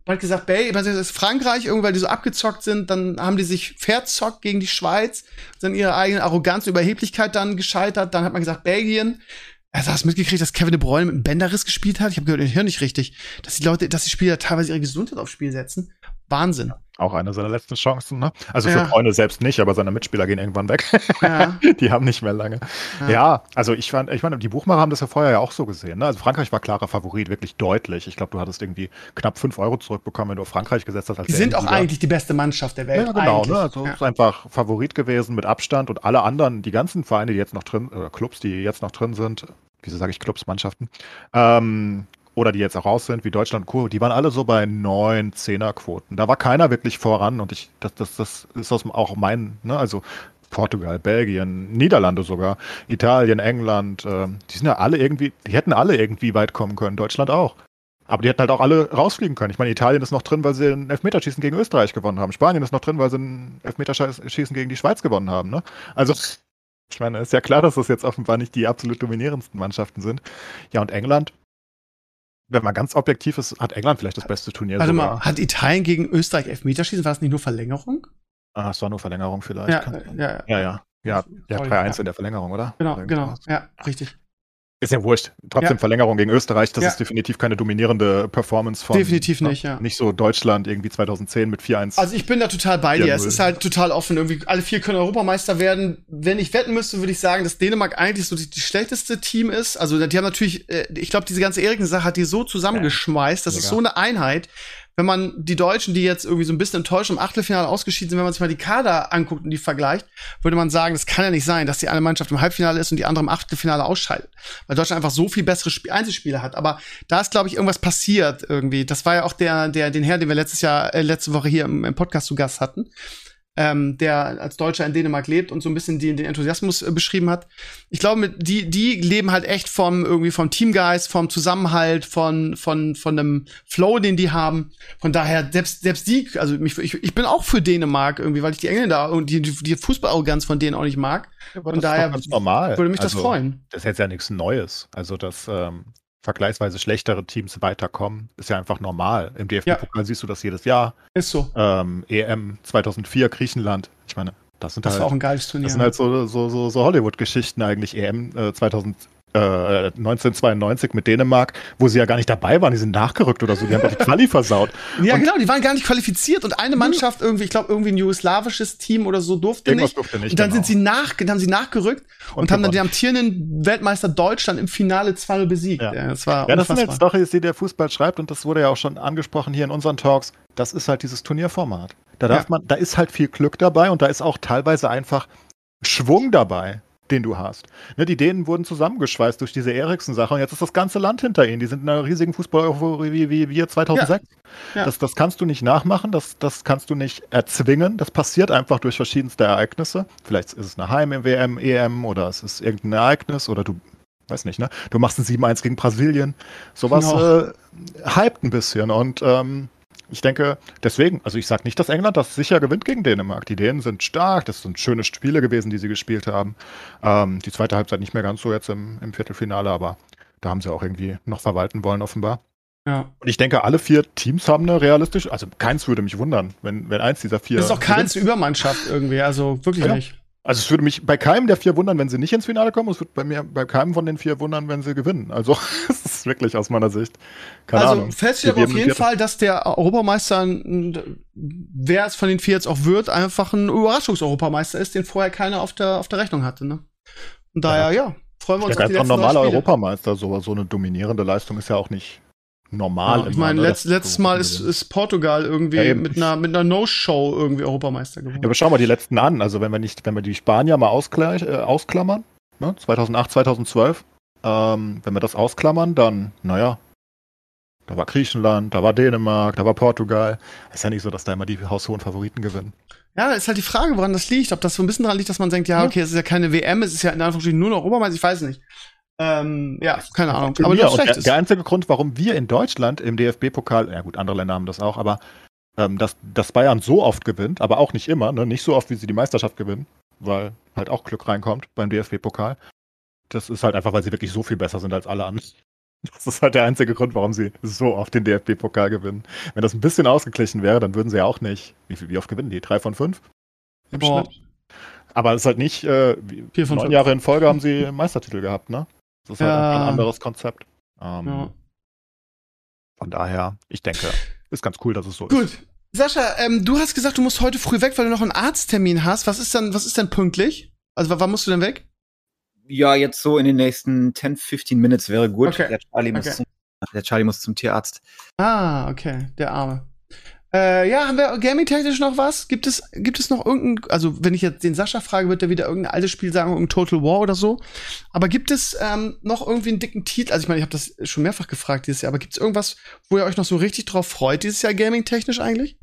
Man hat gesagt, Belgien, das ist Frankreich, irgendwie, weil die so abgezockt sind, dann haben die sich verzockt gegen die Schweiz, sind ihre eigene Arroganz und Überheblichkeit dann gescheitert. Dann hat man gesagt, Belgien. Also hast du mitgekriegt, dass Kevin De Bruyne mit einem Bänderriss gespielt hat? Ich habe gehört, ich höre nicht richtig. Dass die Leute, dass die Spieler teilweise ihre Gesundheit aufs Spiel setzen. Wahnsinn. Auch eine seiner letzten Chancen, ne? Also Ja. für Freunde selbst nicht, aber seine Mitspieler gehen irgendwann weg. Ja. [laughs] die haben nicht mehr lange. Ja. Ja, also ich fand, ich meine, die Buchmacher haben das ja vorher ja auch so gesehen. Ne? Also Frankreich war klarer Favorit, wirklich deutlich. Ich glaube, du hattest irgendwie knapp 5 Euro zurückbekommen, wenn du auf Frankreich gesetzt hast. Die sind auch eigentlich die beste Mannschaft der Welt. Ja, genau. eigentlich. Ne? Also ist einfach Favorit gewesen mit Abstand und alle anderen, die ganzen Vereine, die jetzt noch drin, oder Clubs, die jetzt noch drin sind, wieso sage ich Clubs, Mannschaften, ähm, oder die jetzt auch raus sind, wie Deutschland und Co., die waren alle so bei 9, 10er Quoten. Da war keiner wirklich voran und ich, das, das, das ist aus, auch mein, ne, also Portugal, Belgien, Niederlande sogar, Italien, England, äh, die sind ja alle irgendwie, die hätten alle irgendwie weit kommen können, Deutschland auch. Aber die hätten halt auch alle rausfliegen können. Ich meine, Italien ist noch drin, weil sie ein Elfmeterschießen gegen Österreich gewonnen haben. Spanien ist noch drin, weil sie ein Elfmeterschießen gegen die Schweiz gewonnen haben. Ne? Also, ich meine, ist ja klar, dass das jetzt offenbar nicht die absolut dominierendsten Mannschaften sind. Ja, und England, wenn man ganz objektiv ist, hat England vielleicht das beste Turnier. Warte sogar. mal, hat Italien gegen Österreich Elfmeterschießen? War das nicht nur Verlängerung? Ah, es war nur Verlängerung vielleicht. Ja, ja, ja. ja. Ja, ja 3-1 in der Verlängerung, oder? Genau, genau. Ja, richtig. Ist ja wurscht. Trotzdem ja. Verlängerung gegen Österreich, das ja. ist definitiv keine dominierende Performance von. Definitiv nicht, ja. Nicht so Deutschland irgendwie 2010 mit 4-1. Also ich bin da total bei dir. Es ist halt total offen. Irgendwie alle vier können Europameister werden. Wenn ich wetten müsste, würde ich sagen, dass Dänemark eigentlich so die, die schlechteste Team ist. Also die haben natürlich, äh, ich glaube, diese ganze Eriksen-Sache hat die so zusammengeschmeißt. Das ja. ist so eine Einheit wenn man die Deutschen, die jetzt irgendwie so ein bisschen enttäuscht im Achtelfinale ausgeschieden sind, wenn man sich mal die Kader anguckt und die vergleicht, würde man sagen, das kann ja nicht sein, dass die eine Mannschaft im Halbfinale ist und die andere im Achtelfinale ausscheidet. Weil Deutschland einfach so viel bessere Sp Einzelspieler hat. Aber da ist, glaube ich, irgendwas passiert irgendwie. Das war ja auch der, der, den Herr, den wir letztes Jahr, äh, letzte Woche hier im, im Podcast zu Gast hatten ähm, der als Deutscher in Dänemark lebt und so ein bisschen die, den Enthusiasmus äh, beschrieben hat. Ich glaube, die, die leben halt echt vom irgendwie vom Teamgeist, vom Zusammenhalt, von von von einem Flow, den die haben. Von daher selbst selbst die, also mich, ich, ich bin auch für Dänemark irgendwie, weil ich die Engländer und die, die Fußballarroganz von denen auch nicht mag. Ja, von daher normal. würde mich also, das freuen. Das ist jetzt ja nichts Neues. Also das ähm, vergleichsweise schlechtere Teams weiterkommen, ist ja einfach normal. Im DFB-Pokal ja. siehst du das jedes Jahr. Ist so. Ähm, EM 2004, Griechenland. Ich meine, das sind das halt. war auch ein geiles Turnier. Das sind halt so, so, so, so Hollywood-Geschichten eigentlich. EM äh, 2000, 1992 mit Dänemark, wo sie ja gar nicht dabei waren, die sind nachgerückt oder so, die haben die Quali [laughs] versaut. Ja, und genau, die waren gar nicht qualifiziert und eine Mannschaft irgendwie, ich glaube irgendwie ein jugoslawisches Team oder so durfte Irgendwas nicht. Durfte nicht und dann genau. sind sie nach, dann haben sie nachgerückt und, und haben dann den amtierenden Weltmeister Deutschland im Finale 2 besiegt. Ja, ja das war Ja, das sind jetzt Storys, die der Fußball schreibt und das wurde ja auch schon angesprochen hier in unseren Talks. Das ist halt dieses Turnierformat. Da darf ja. man, da ist halt viel Glück dabei und da ist auch teilweise einfach Schwung dabei den du hast. Ne, die Dänen wurden zusammengeschweißt durch diese Eriksen-Sache und jetzt ist das ganze Land hinter ihnen. Die sind in einer riesigen Fußball-Euphorie wie, wie wir 2006. Ja. Ja. Das, das kannst du nicht nachmachen, das, das kannst du nicht erzwingen. Das passiert einfach durch verschiedenste Ereignisse. Vielleicht ist es eine Heim-WM, EM oder es ist irgendein Ereignis oder du, weiß nicht, ne? Du machst ein 7-1 gegen Brasilien. Sowas genau. äh, hypt ein bisschen und ähm, ich denke, deswegen, also ich sage nicht, dass England das sicher gewinnt gegen Dänemark. Die Dänen sind stark, das sind schöne Spiele gewesen, die sie gespielt haben. Ähm, die zweite Halbzeit nicht mehr ganz so jetzt im, im Viertelfinale, aber da haben sie auch irgendwie noch verwalten wollen, offenbar. Ja. Und ich denke, alle vier Teams haben eine realistische, also keins würde mich wundern, wenn, wenn eins dieser vier. Das ist auch keins Übermannschaft irgendwie, also wirklich ja. nicht. Also es würde mich bei keinem der vier wundern, wenn sie nicht ins Finale kommen. Es würde bei mir bei keinem von den vier wundern, wenn sie gewinnen. Also [laughs] wirklich aus meiner Sicht. Keine also Ahnung. feststeht aber auf jeden Fall, dass der Europameister, wer es von den vier jetzt auch wird, einfach ein Überraschungseuropameister ist, den vorher keiner auf der, auf der Rechnung hatte. Ne? Und daher, ja, ja freuen wir uns auf die letzten ein normaler Europameister, so, so eine dominierende Leistung ist ja auch nicht normal. Ja, ich meine, letzt, letztes Mal ist, ist Portugal irgendwie ja, mit einer, mit einer No-Show irgendwie Europameister geworden. Ja, aber schau mal die letzten an. Also wenn wir nicht, wenn wir die Spanier mal ausgleich, äh, ausklammern, ne? 2008, 2012, ähm, wenn wir das ausklammern, dann, naja, da war Griechenland, da war Dänemark, da war Portugal. Ist ja nicht so, dass da immer die haushohen Favoriten gewinnen. Ja, ist halt die Frage, woran das liegt. Ob das so ein bisschen daran liegt, dass man denkt, ja, okay, es ist ja keine WM, es ist ja in Anführungsstrichen nur noch Europameister, ich weiß nicht. Ähm, ja, keine Ahnung. Aber recht. Der, der, einzige Grund, warum wir in Deutschland im DFB-Pokal, ja gut, andere Länder haben das auch, aber ähm, dass, dass Bayern so oft gewinnt, aber auch nicht immer, ne? nicht so oft, wie sie die Meisterschaft gewinnen, weil halt auch Glück reinkommt beim DFB-Pokal. Das ist halt einfach, weil sie wirklich so viel besser sind als alle anderen. [laughs] Das ist halt der einzige Grund, warum sie so oft den DFB-Pokal gewinnen. Wenn das ein bisschen ausgeglichen wäre, dann würden sie ja auch nicht. Wie, wie oft gewinnen die? Drei von fünf? Im Boah. Schnitt? Aber es ist halt nicht, äh, Vier von neun fünf. Jahre in Folge haben sie [laughs] Meistertitel gehabt, ne? Das ist halt ja. ein anderes Konzept. Ähm, ja. Von daher, ich denke, ist ganz cool, dass es so Gut. ist. Gut. Sascha, ähm, du hast gesagt, du musst heute früh weg, weil du noch einen Arzttermin hast. Was ist denn, was ist denn pünktlich? Also, wann musst du denn weg? Ja, jetzt so in den nächsten 10, 15 Minutes wäre gut. Okay. Der, Charlie okay. muss zum, der Charlie muss zum Tierarzt. Ah, okay, der Arme. Äh, ja, haben wir gaming-technisch noch was? Gibt es, gibt es noch irgendein, also wenn ich jetzt den Sascha frage, wird er wieder irgendein altes Spiel sagen, irgendein Total War oder so. Aber gibt es ähm, noch irgendwie einen dicken Titel? Also ich meine, ich habe das schon mehrfach gefragt dieses Jahr, aber gibt es irgendwas, wo ihr euch noch so richtig drauf freut dieses Jahr gaming-technisch eigentlich?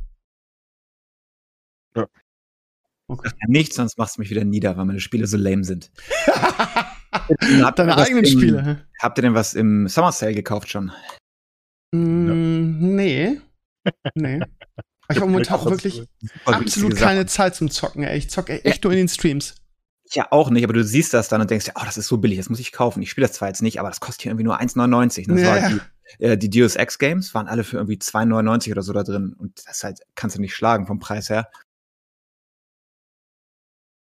Ja. Okay. Sag ja nichts, sonst machst du mich wieder nieder, weil meine Spiele so lame sind. [laughs] Habt Deine eigenen im- Spiele. Habt ihr denn was im Summer Sale gekauft schon? Mm, Nee. Nee. [laughs] Ich habe momentan auch wirklich absolut Sachen. keine Zeit zum Zocken, ey. Ich zocke echt nur in den Streams. Ja, auch nicht, aber du siehst das dann und denkst, ja, oh, das ist so billig, das muss ich kaufen. Ich spiele das zwar jetzt nicht, aber das kostet hier irgendwie nur 1,99. Ne? Das Ja, war ja. die, äh, die Deus Ex Games waren alle für irgendwie 2,99 oder so da drin. Und das halt kannst du nicht schlagen vom Preis her.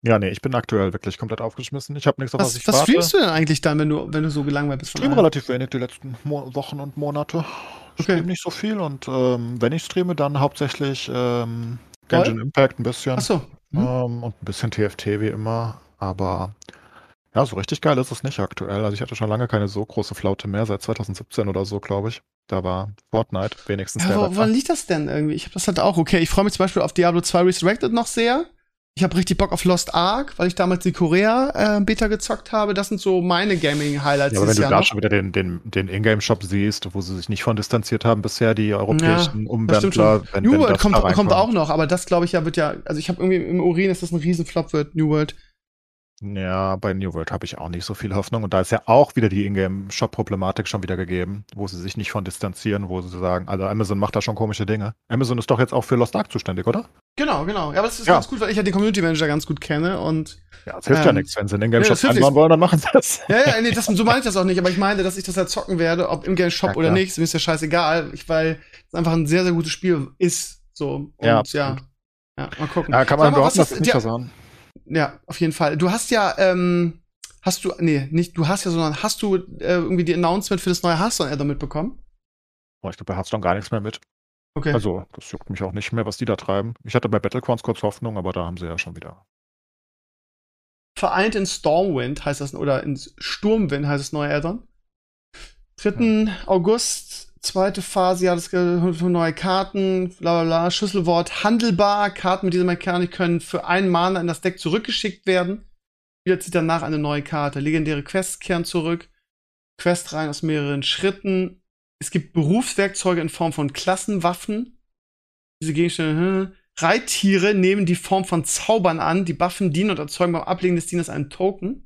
Ja, nee, ich bin aktuell wirklich komplett aufgeschmissen. Ich habe nichts, auf was, Was, ich was warte. streamst du denn eigentlich dann, wenn du, wenn du so gelangweilt bist? Ich streame relativ wenig die letzten Mo Wochen und Monate. Ich Okay. streame nicht so viel und ähm, wenn ich streame, dann hauptsächlich ähm, Genshin Impact ein bisschen Ach so. Mhm. ähm, und ein bisschen TFT wie immer. Aber ja, so richtig geil ist es nicht aktuell. Also ich hatte schon lange keine so große Flaute mehr, seit 2017 oder so, glaube ich. Da war Fortnite wenigstens Ja, woran liegt das denn irgendwie? Ich habe das halt auch. Okay, ich freue mich zum Beispiel auf Diablo 2 Resurrected noch sehr. Ich habe richtig Bock auf Lost Ark, weil ich damals die Korea-Beta gezockt habe. Das sind so meine Gaming-Highlights Ja, aber wenn du Jahr da noch. schon wieder den, den, den Ingame-Shop siehst, wo sie sich nicht von distanziert haben bisher, die europäischen stimmt Umwandler, New wenn World kommt, kommt auch noch, aber das glaube ich ja wird ja, also ich habe irgendwie im Urin, dass das ein Riesenflop wird, New World. Ja, bei New World habe ich auch nicht so viel Hoffnung. Und da ist ja auch wieder die Ingame-Shop-Problematik schon wieder gegeben, wo sie sich nicht von distanzieren, wo sie sagen, also Amazon macht da schon komische Dinge. Amazon ist doch jetzt auch für Lost Ark zuständig, oder? Genau, genau. Ja, aber das ist Ja. ganz gut, weil ich ja den Community Manager ganz gut kenne und Ja, das hilft ja Ähm, nichts. Wenn sie einen Ingame-Shop das hilft einbauen wollen, dann machen sie das. Ja, ja, nee, das, so meine ich das auch nicht, aber ich meine, dass ich das halt zocken werde, ob im Game Shop Ja, oder nicht, ist mir ja scheißegal, ich, weil es einfach ein sehr, sehr gutes Spiel ist. So. Und Ja, ja. Ja, mal gucken. Ja, kann man nur was ist- es nicht ja, versauen. Ja, auf jeden Fall. Du hast ja, ähm, hast du, nee, nicht, du hast ja, sondern hast du äh, irgendwie die Announcement für das neue Hearthstone-Addon mitbekommen? Boah, ich glaube, bei Hearthstone gar nichts mehr mit. Okay. Also, das juckt mich auch nicht mehr, was die da treiben. Ich hatte bei Battlegrounds kurz Hoffnung, aber da haben sie ja schon wieder. Vereint in Stormwind heißt das, oder in Sturmwind heißt das neue Addon. 3. August, zweite Phase, ja, das neue Karten, bla bla bla, Schlüsselwort handelbar. Karten mit dieser Mechanik können für einen Mana in das Deck zurückgeschickt werden. Wieder zieht danach eine neue Karte. Legendäre Quests kehren zurück. Questreihen aus mehreren Schritten. Es gibt Berufswerkzeuge in Form von Klassenwaffen. Diese Gegenstände, hm. Reittiere nehmen die Form von Zaubern an. Die Buffen dienen und erzeugen beim Ablegen des Dieners einen Token.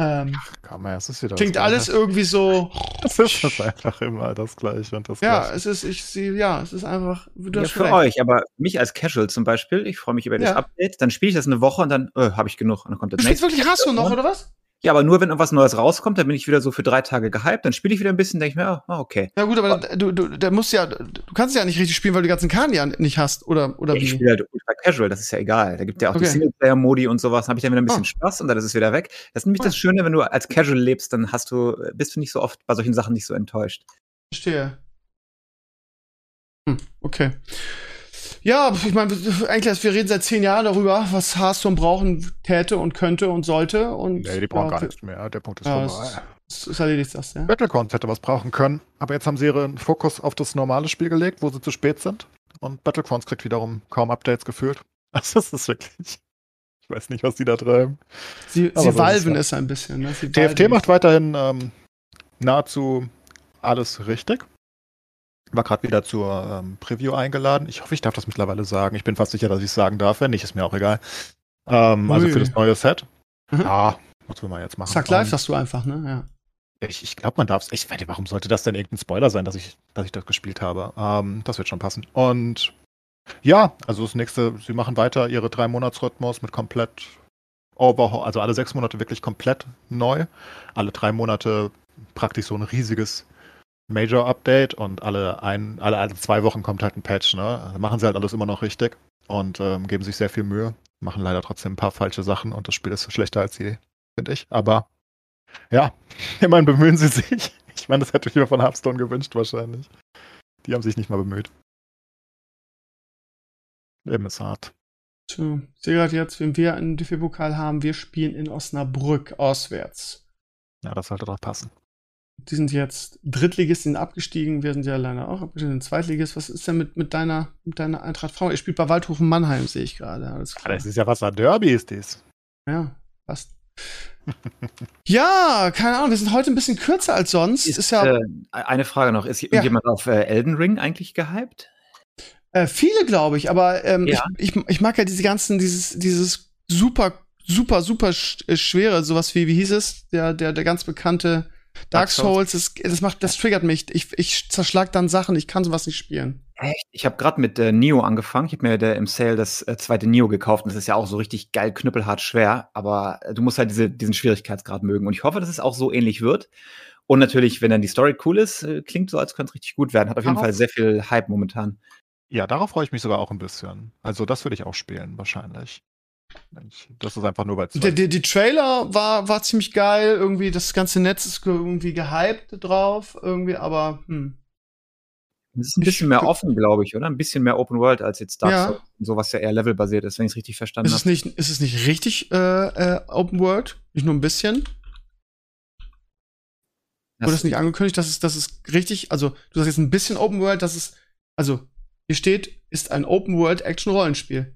Ähm, Kann man, es ist wieder klingt das alles Gleiche. irgendwie so. [laughs] Es ist das einfach immer das Gleiche und das Ja, Gleiche. es ist, ich sehe, ja, es ist einfach. Du Ja, für recht. euch, aber mich als Casual zum Beispiel, ich freue mich über das Ja. Update, dann spiele ich das eine Woche und dann äh, habe ich genug und dann kommt das Du spielst wirklich, hast du noch, oder was? Ja, aber nur wenn irgendwas Neues rauskommt, dann bin ich wieder so für drei Tage gehypt, dann spiele ich wieder ein bisschen, denke ich mir, ah, okay. Ja, gut, aber du, du, der musst ja, du kannst ja nicht richtig spielen, weil du die ganzen Karten ja nicht hast, oder, oder Ich wie? spiele halt ultra casual, das ist ja egal. Da gibt ja auch Okay. die Singleplayer-Modi und sowas, dann habe ich dann wieder ein bisschen Ah. Spaß und dann ist es wieder weg. Das ist nämlich Ah. das Schöne, wenn du als Casual lebst, dann hast du, bist du nicht so oft bei solchen Sachen nicht so enttäuscht. Verstehe. Hm, okay. Ja, ich meine, eigentlich, wir reden seit zehn Jahren darüber, was Hearthstone brauchen täte und könnte und sollte. Und Nee, die brauchen ja, gar nichts mehr. Der Punkt ist Ja, vorbei. Es, es erledigt das, ja. Battlegrounds hätte was brauchen können, aber jetzt haben sie ihren Fokus auf das normale Spiel gelegt, wo sie zu spät sind. Und Battlegrounds kriegt wiederum kaum Updates gefühlt. [laughs] Also das ist wirklich. Ich weiß nicht, was die da treiben. Sie, Aber sie so ist es valven ja. es ein bisschen. Ne? TFT macht weiterhin ähm, nahezu alles richtig. War gerade wieder zur ähm, Preview eingeladen. Ich hoffe, ich darf das mittlerweile sagen. Ich bin fast sicher, dass ich es sagen darf. Wenn nicht, ist mir auch egal. Ähm, also für das neue Set. Mhm. Ja, was will man jetzt machen? Sag live, Ähm, sagst du einfach, ne? Ja. Ich, ich glaube, man darf es. Ich warum sollte das denn irgendein Spoiler sein, dass ich, dass ich das gespielt habe? Ähm, das wird schon passen. Und ja, also das nächste, sie machen weiter ihre drei Monatsrhythmus mit komplett Overhaul, also alle sechs Monate wirklich komplett neu. Alle drei Monate praktisch so ein riesiges Major-Update und alle ein, alle, alle zwei Wochen kommt halt ein Patch, ne? Also machen sie halt alles immer noch richtig und ähm, geben sich sehr viel Mühe, machen leider trotzdem ein paar falsche Sachen und das Spiel ist schlechter als je, finde ich. Aber ja, [laughs] immerhin bemühen sie sich. Ich meine, das hätte ich mir von Hearthstone gewünscht, wahrscheinlich. Die haben sich nicht mal bemüht. Leben ist hart. So, ich sehe gerade jetzt, wenn wir einen DFB-Pokal haben, wir spielen in Osnabrück auswärts. Ja, das sollte doch passen. Die sind jetzt Drittligist, sind abgestiegen. Wir sind ja leider auch abgestiegen, sind Zweitligist. Was ist denn mit, mit deiner, mit deiner Eintracht Frau? Ihr spielt bei Waldhofen Mannheim, sehe ich gerade. Alles Ah, klar. Das ist ja was ein Derby ist dies. Ja, passt. [laughs] ja, keine Ahnung, wir sind heute ein bisschen kürzer als sonst. Ist, ja, äh, eine Frage noch, ist Ja. irgendjemand auf äh, Elden Ring eigentlich gehypt? Äh, viele, glaube ich, aber ähm, Ja. ich, ich, ich mag ja diese ganzen, dieses, dieses super, super, super sch äh, schwere, sowas wie, wie hieß es? Der, der, der ganz bekannte Dark Dark Souls, das, das macht, das triggert mich. Ich, ich zerschlag dann Sachen, ich kann sowas nicht spielen. Echt? Ich habe gerade mit äh, Neo angefangen. Ich habe mir der, im Sale das äh, zweite Neo gekauft und das ist ja auch so richtig geil, knüppelhart schwer. Aber äh, du musst halt diese, diesen Schwierigkeitsgrad mögen. Und ich hoffe, dass es auch so ähnlich wird. Und natürlich, wenn dann die Story cool ist, äh, klingt so, als könnte es richtig gut werden. Hat auf jeden Darauf- Fall sehr viel Hype momentan. Ja, darauf freue ich mich sogar auch ein bisschen. Also das würde ich auch spielen, wahrscheinlich. Das ist einfach nur bei zwei. Der, der, die Trailer war, war ziemlich geil, irgendwie, das ganze Netz ist ge- irgendwie gehypt drauf, irgendwie, aber, hm. Es ist ein Ich- bisschen mehr offen, glaube ich, oder? Ein bisschen mehr Open World als jetzt Dark Ja. Souls, so was ja eher levelbasiert ist, wenn ich es richtig verstanden Ist es habe. nicht, ist es nicht richtig äh, äh, Open World? Nicht nur ein bisschen? Wurde das nicht angekündigt, dass es, dass es richtig, also du sagst jetzt ein bisschen Open World, dass es, also hier steht, ist ein Open World Action Rollenspiel.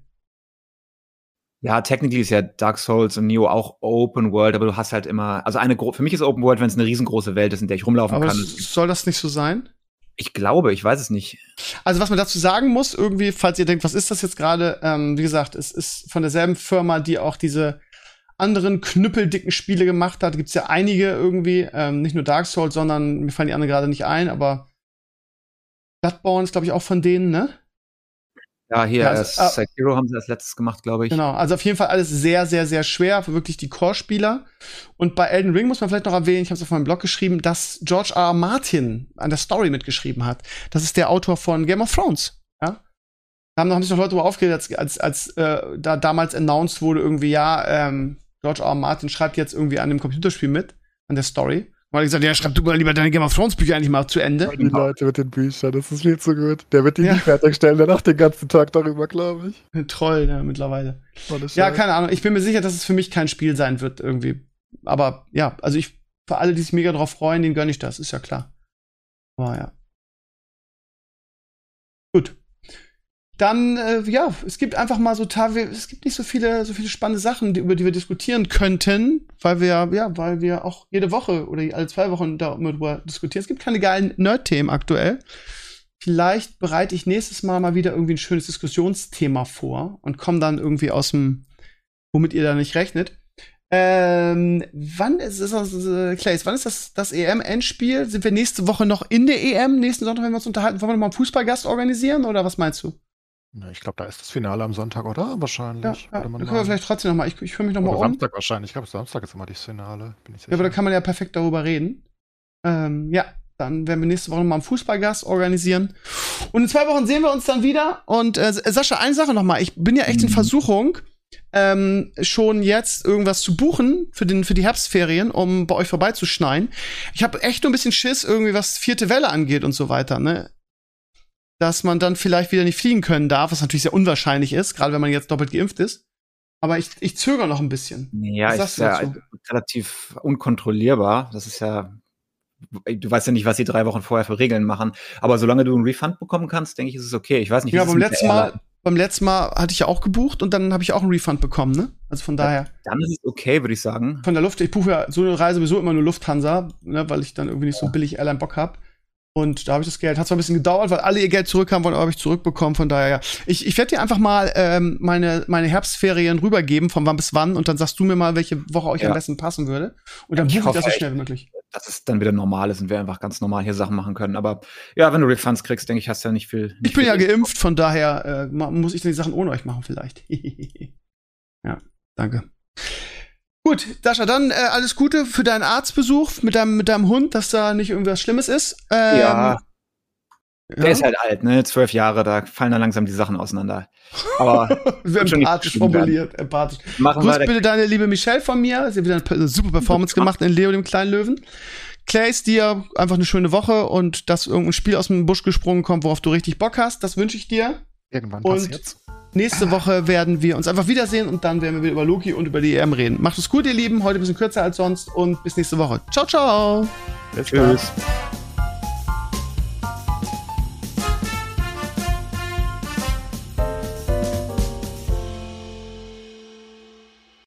Ja, technically ist ja Dark Souls und Neo auch Open World, aber du hast halt immer, also eine für mich ist Open World, wenn es eine riesengroße Welt ist, in der ich rumlaufen Aber kann. soll das nicht so sein? Ich glaube, ich weiß es nicht. Also was man dazu sagen muss, irgendwie, falls ihr denkt, was ist das jetzt gerade? Ähm, wie gesagt, es ist von derselben Firma, die auch diese anderen knüppeldicken Spiele gemacht hat. Gibt's ja einige irgendwie, ähm, nicht nur Dark Souls, sondern mir fallen die anderen gerade nicht ein, aber Bloodborne ist glaube ich auch von denen, ne? Ja, hier, Ja, äh, also, ah- Sekiro haben sie als letztes gemacht, glaube ich. Genau, also auf jeden Fall alles sehr, sehr, sehr schwer für wirklich die Core-Spieler. Und bei Elden Ring muss man vielleicht noch erwähnen, ich habe es auf meinem Blog geschrieben, dass George R. R. Martin an der Story mitgeschrieben hat. Das ist der Autor von Game of Thrones. Ja? Da haben, haben sich noch Leute darüber aufgeregt, als, als, als äh, da damals announced wurde, irgendwie, ja, ähm, George R. R. Martin schreibt jetzt irgendwie an dem Computerspiel mit, an der Story. Weil ich gesagt, ja, schreib du mal lieber deine Game of Thrones Bücher eigentlich mal zu Ende. Die Leute mit den Büchern, das ist viel zu gut. Der wird die Ja. nicht fertigstellen, der lacht den ganzen Tag darüber, glaube ich. Ein Troll, ja, mittlerweile. Ja, keine Ahnung. Ich bin mir sicher, dass es für mich kein Spiel sein wird irgendwie. Aber ja, also ich für alle, die sich mega drauf freuen, denen gönne ich das, ist ja klar. Aber ja. Gut. Dann, äh, ja, es gibt einfach mal so es gibt nicht so viele, so viele spannende Sachen, die, über die wir diskutieren könnten, weil wir, ja, weil wir auch jede Woche oder alle zwei Wochen darüber diskutieren. Es gibt keine geilen Nerd-Themen aktuell. Vielleicht bereite ich nächstes Mal mal wieder irgendwie ein schönes Diskussionsthema vor und komme dann irgendwie aus dem, womit ihr da nicht rechnet. Ähm, wann ist es, äh, Clays, wann ist das, das EM-Endspiel? Sind wir nächste Woche noch in der EM? Nächsten Sonntag, wenn wir uns unterhalten, wollen wir noch mal einen Fußballgast organisieren oder was meinst du? Na, Ich glaube, da ist das Finale am Sonntag, oder? Wahrscheinlich. Ja, ja man können wir vielleicht trotzdem noch mal, ich, ich höre mich noch mal Oder um. Samstag wahrscheinlich. Ich glaube, Samstag ist immer das Finale. Ja, aber da kann man ja perfekt darüber reden. Ähm, ja, dann werden wir nächste Woche noch mal einen Fußballgast organisieren. Und in zwei Wochen sehen wir uns dann wieder. Und äh, Sascha, eine Sache noch mal. Ich bin ja echt in Mhm. Versuchung, ähm, schon jetzt irgendwas zu buchen für, den, für die Herbstferien, um bei euch vorbeizuschneien. Ich habe echt nur ein bisschen Schiss, irgendwie was vierte Welle angeht und so weiter, ne? Dass man dann vielleicht wieder nicht fliegen können darf, was natürlich sehr unwahrscheinlich ist, gerade wenn man jetzt doppelt geimpft ist. Aber ich, ich zögere noch ein bisschen. Ja, ist ja relativ unkontrollierbar. Das ist ja, du weißt ja nicht, was sie drei Wochen vorher für Regeln machen. Aber solange du einen Refund bekommen kannst, denke ich, ist es okay. Ich weiß nicht, wie Ja, beim letzten. Mal, beim letzten Mal hatte ich ja auch gebucht und dann habe ich auch einen Refund bekommen, ne? Also von daher, Dann ist es okay, würde ich sagen. von der Luft, ich buche ja so eine Reise sowieso immer nur Lufthansa, ne, weil ich dann irgendwie nicht so billig Airline Bock hab. Und da habe ich das Geld. Hat zwar ein bisschen gedauert, weil alle ihr Geld zurückhaben wollen, aber habe ich zurückbekommen. Von daher, ja. Ich, ich werde dir einfach mal ähm, meine, meine Herbstferien rübergeben, von wann bis wann. Und dann sagst du mir mal, welche Woche euch Ja. am besten passen würde. Und dann Ich buche ich das so schnell wie möglich. Dass es dann wieder normal ist und wir einfach ganz normal hier Sachen machen können. Aber ja, wenn du Refunds kriegst, denke ich, hast du ja nicht viel. Nicht Ich bin viel ja geimpft, von daher äh, muss ich dann die Sachen ohne euch machen vielleicht. [laughs] ja, danke. Gut, Dascha, dann äh, alles Gute für deinen Arztbesuch mit deinem, mit deinem Hund, dass da nicht irgendwas Schlimmes ist. Ähm, Ja, der ja. ist halt alt, ne? Zwölf Jahre, da fallen dann langsam die Sachen auseinander. Aber [laughs] empathisch formuliert, empathisch. machen Grüß bitte deine liebe Michelle von mir. Sie hat wieder eine pe- super Performance gemacht in Leo, dem kleinen Löwen. Clays, dir einfach eine schöne Woche und dass irgendein Spiel aus dem Busch gesprungen kommt, worauf du richtig Bock hast. Das wünsche ich dir. Irgendwann Und- passiert's. Nächste Woche werden wir uns einfach wiedersehen und dann werden wir wieder über Loki und über die EM reden. Macht es gut, ihr Lieben. Heute ein bisschen kürzer als sonst und bis nächste Woche. Ciao, ciao. Tschüss.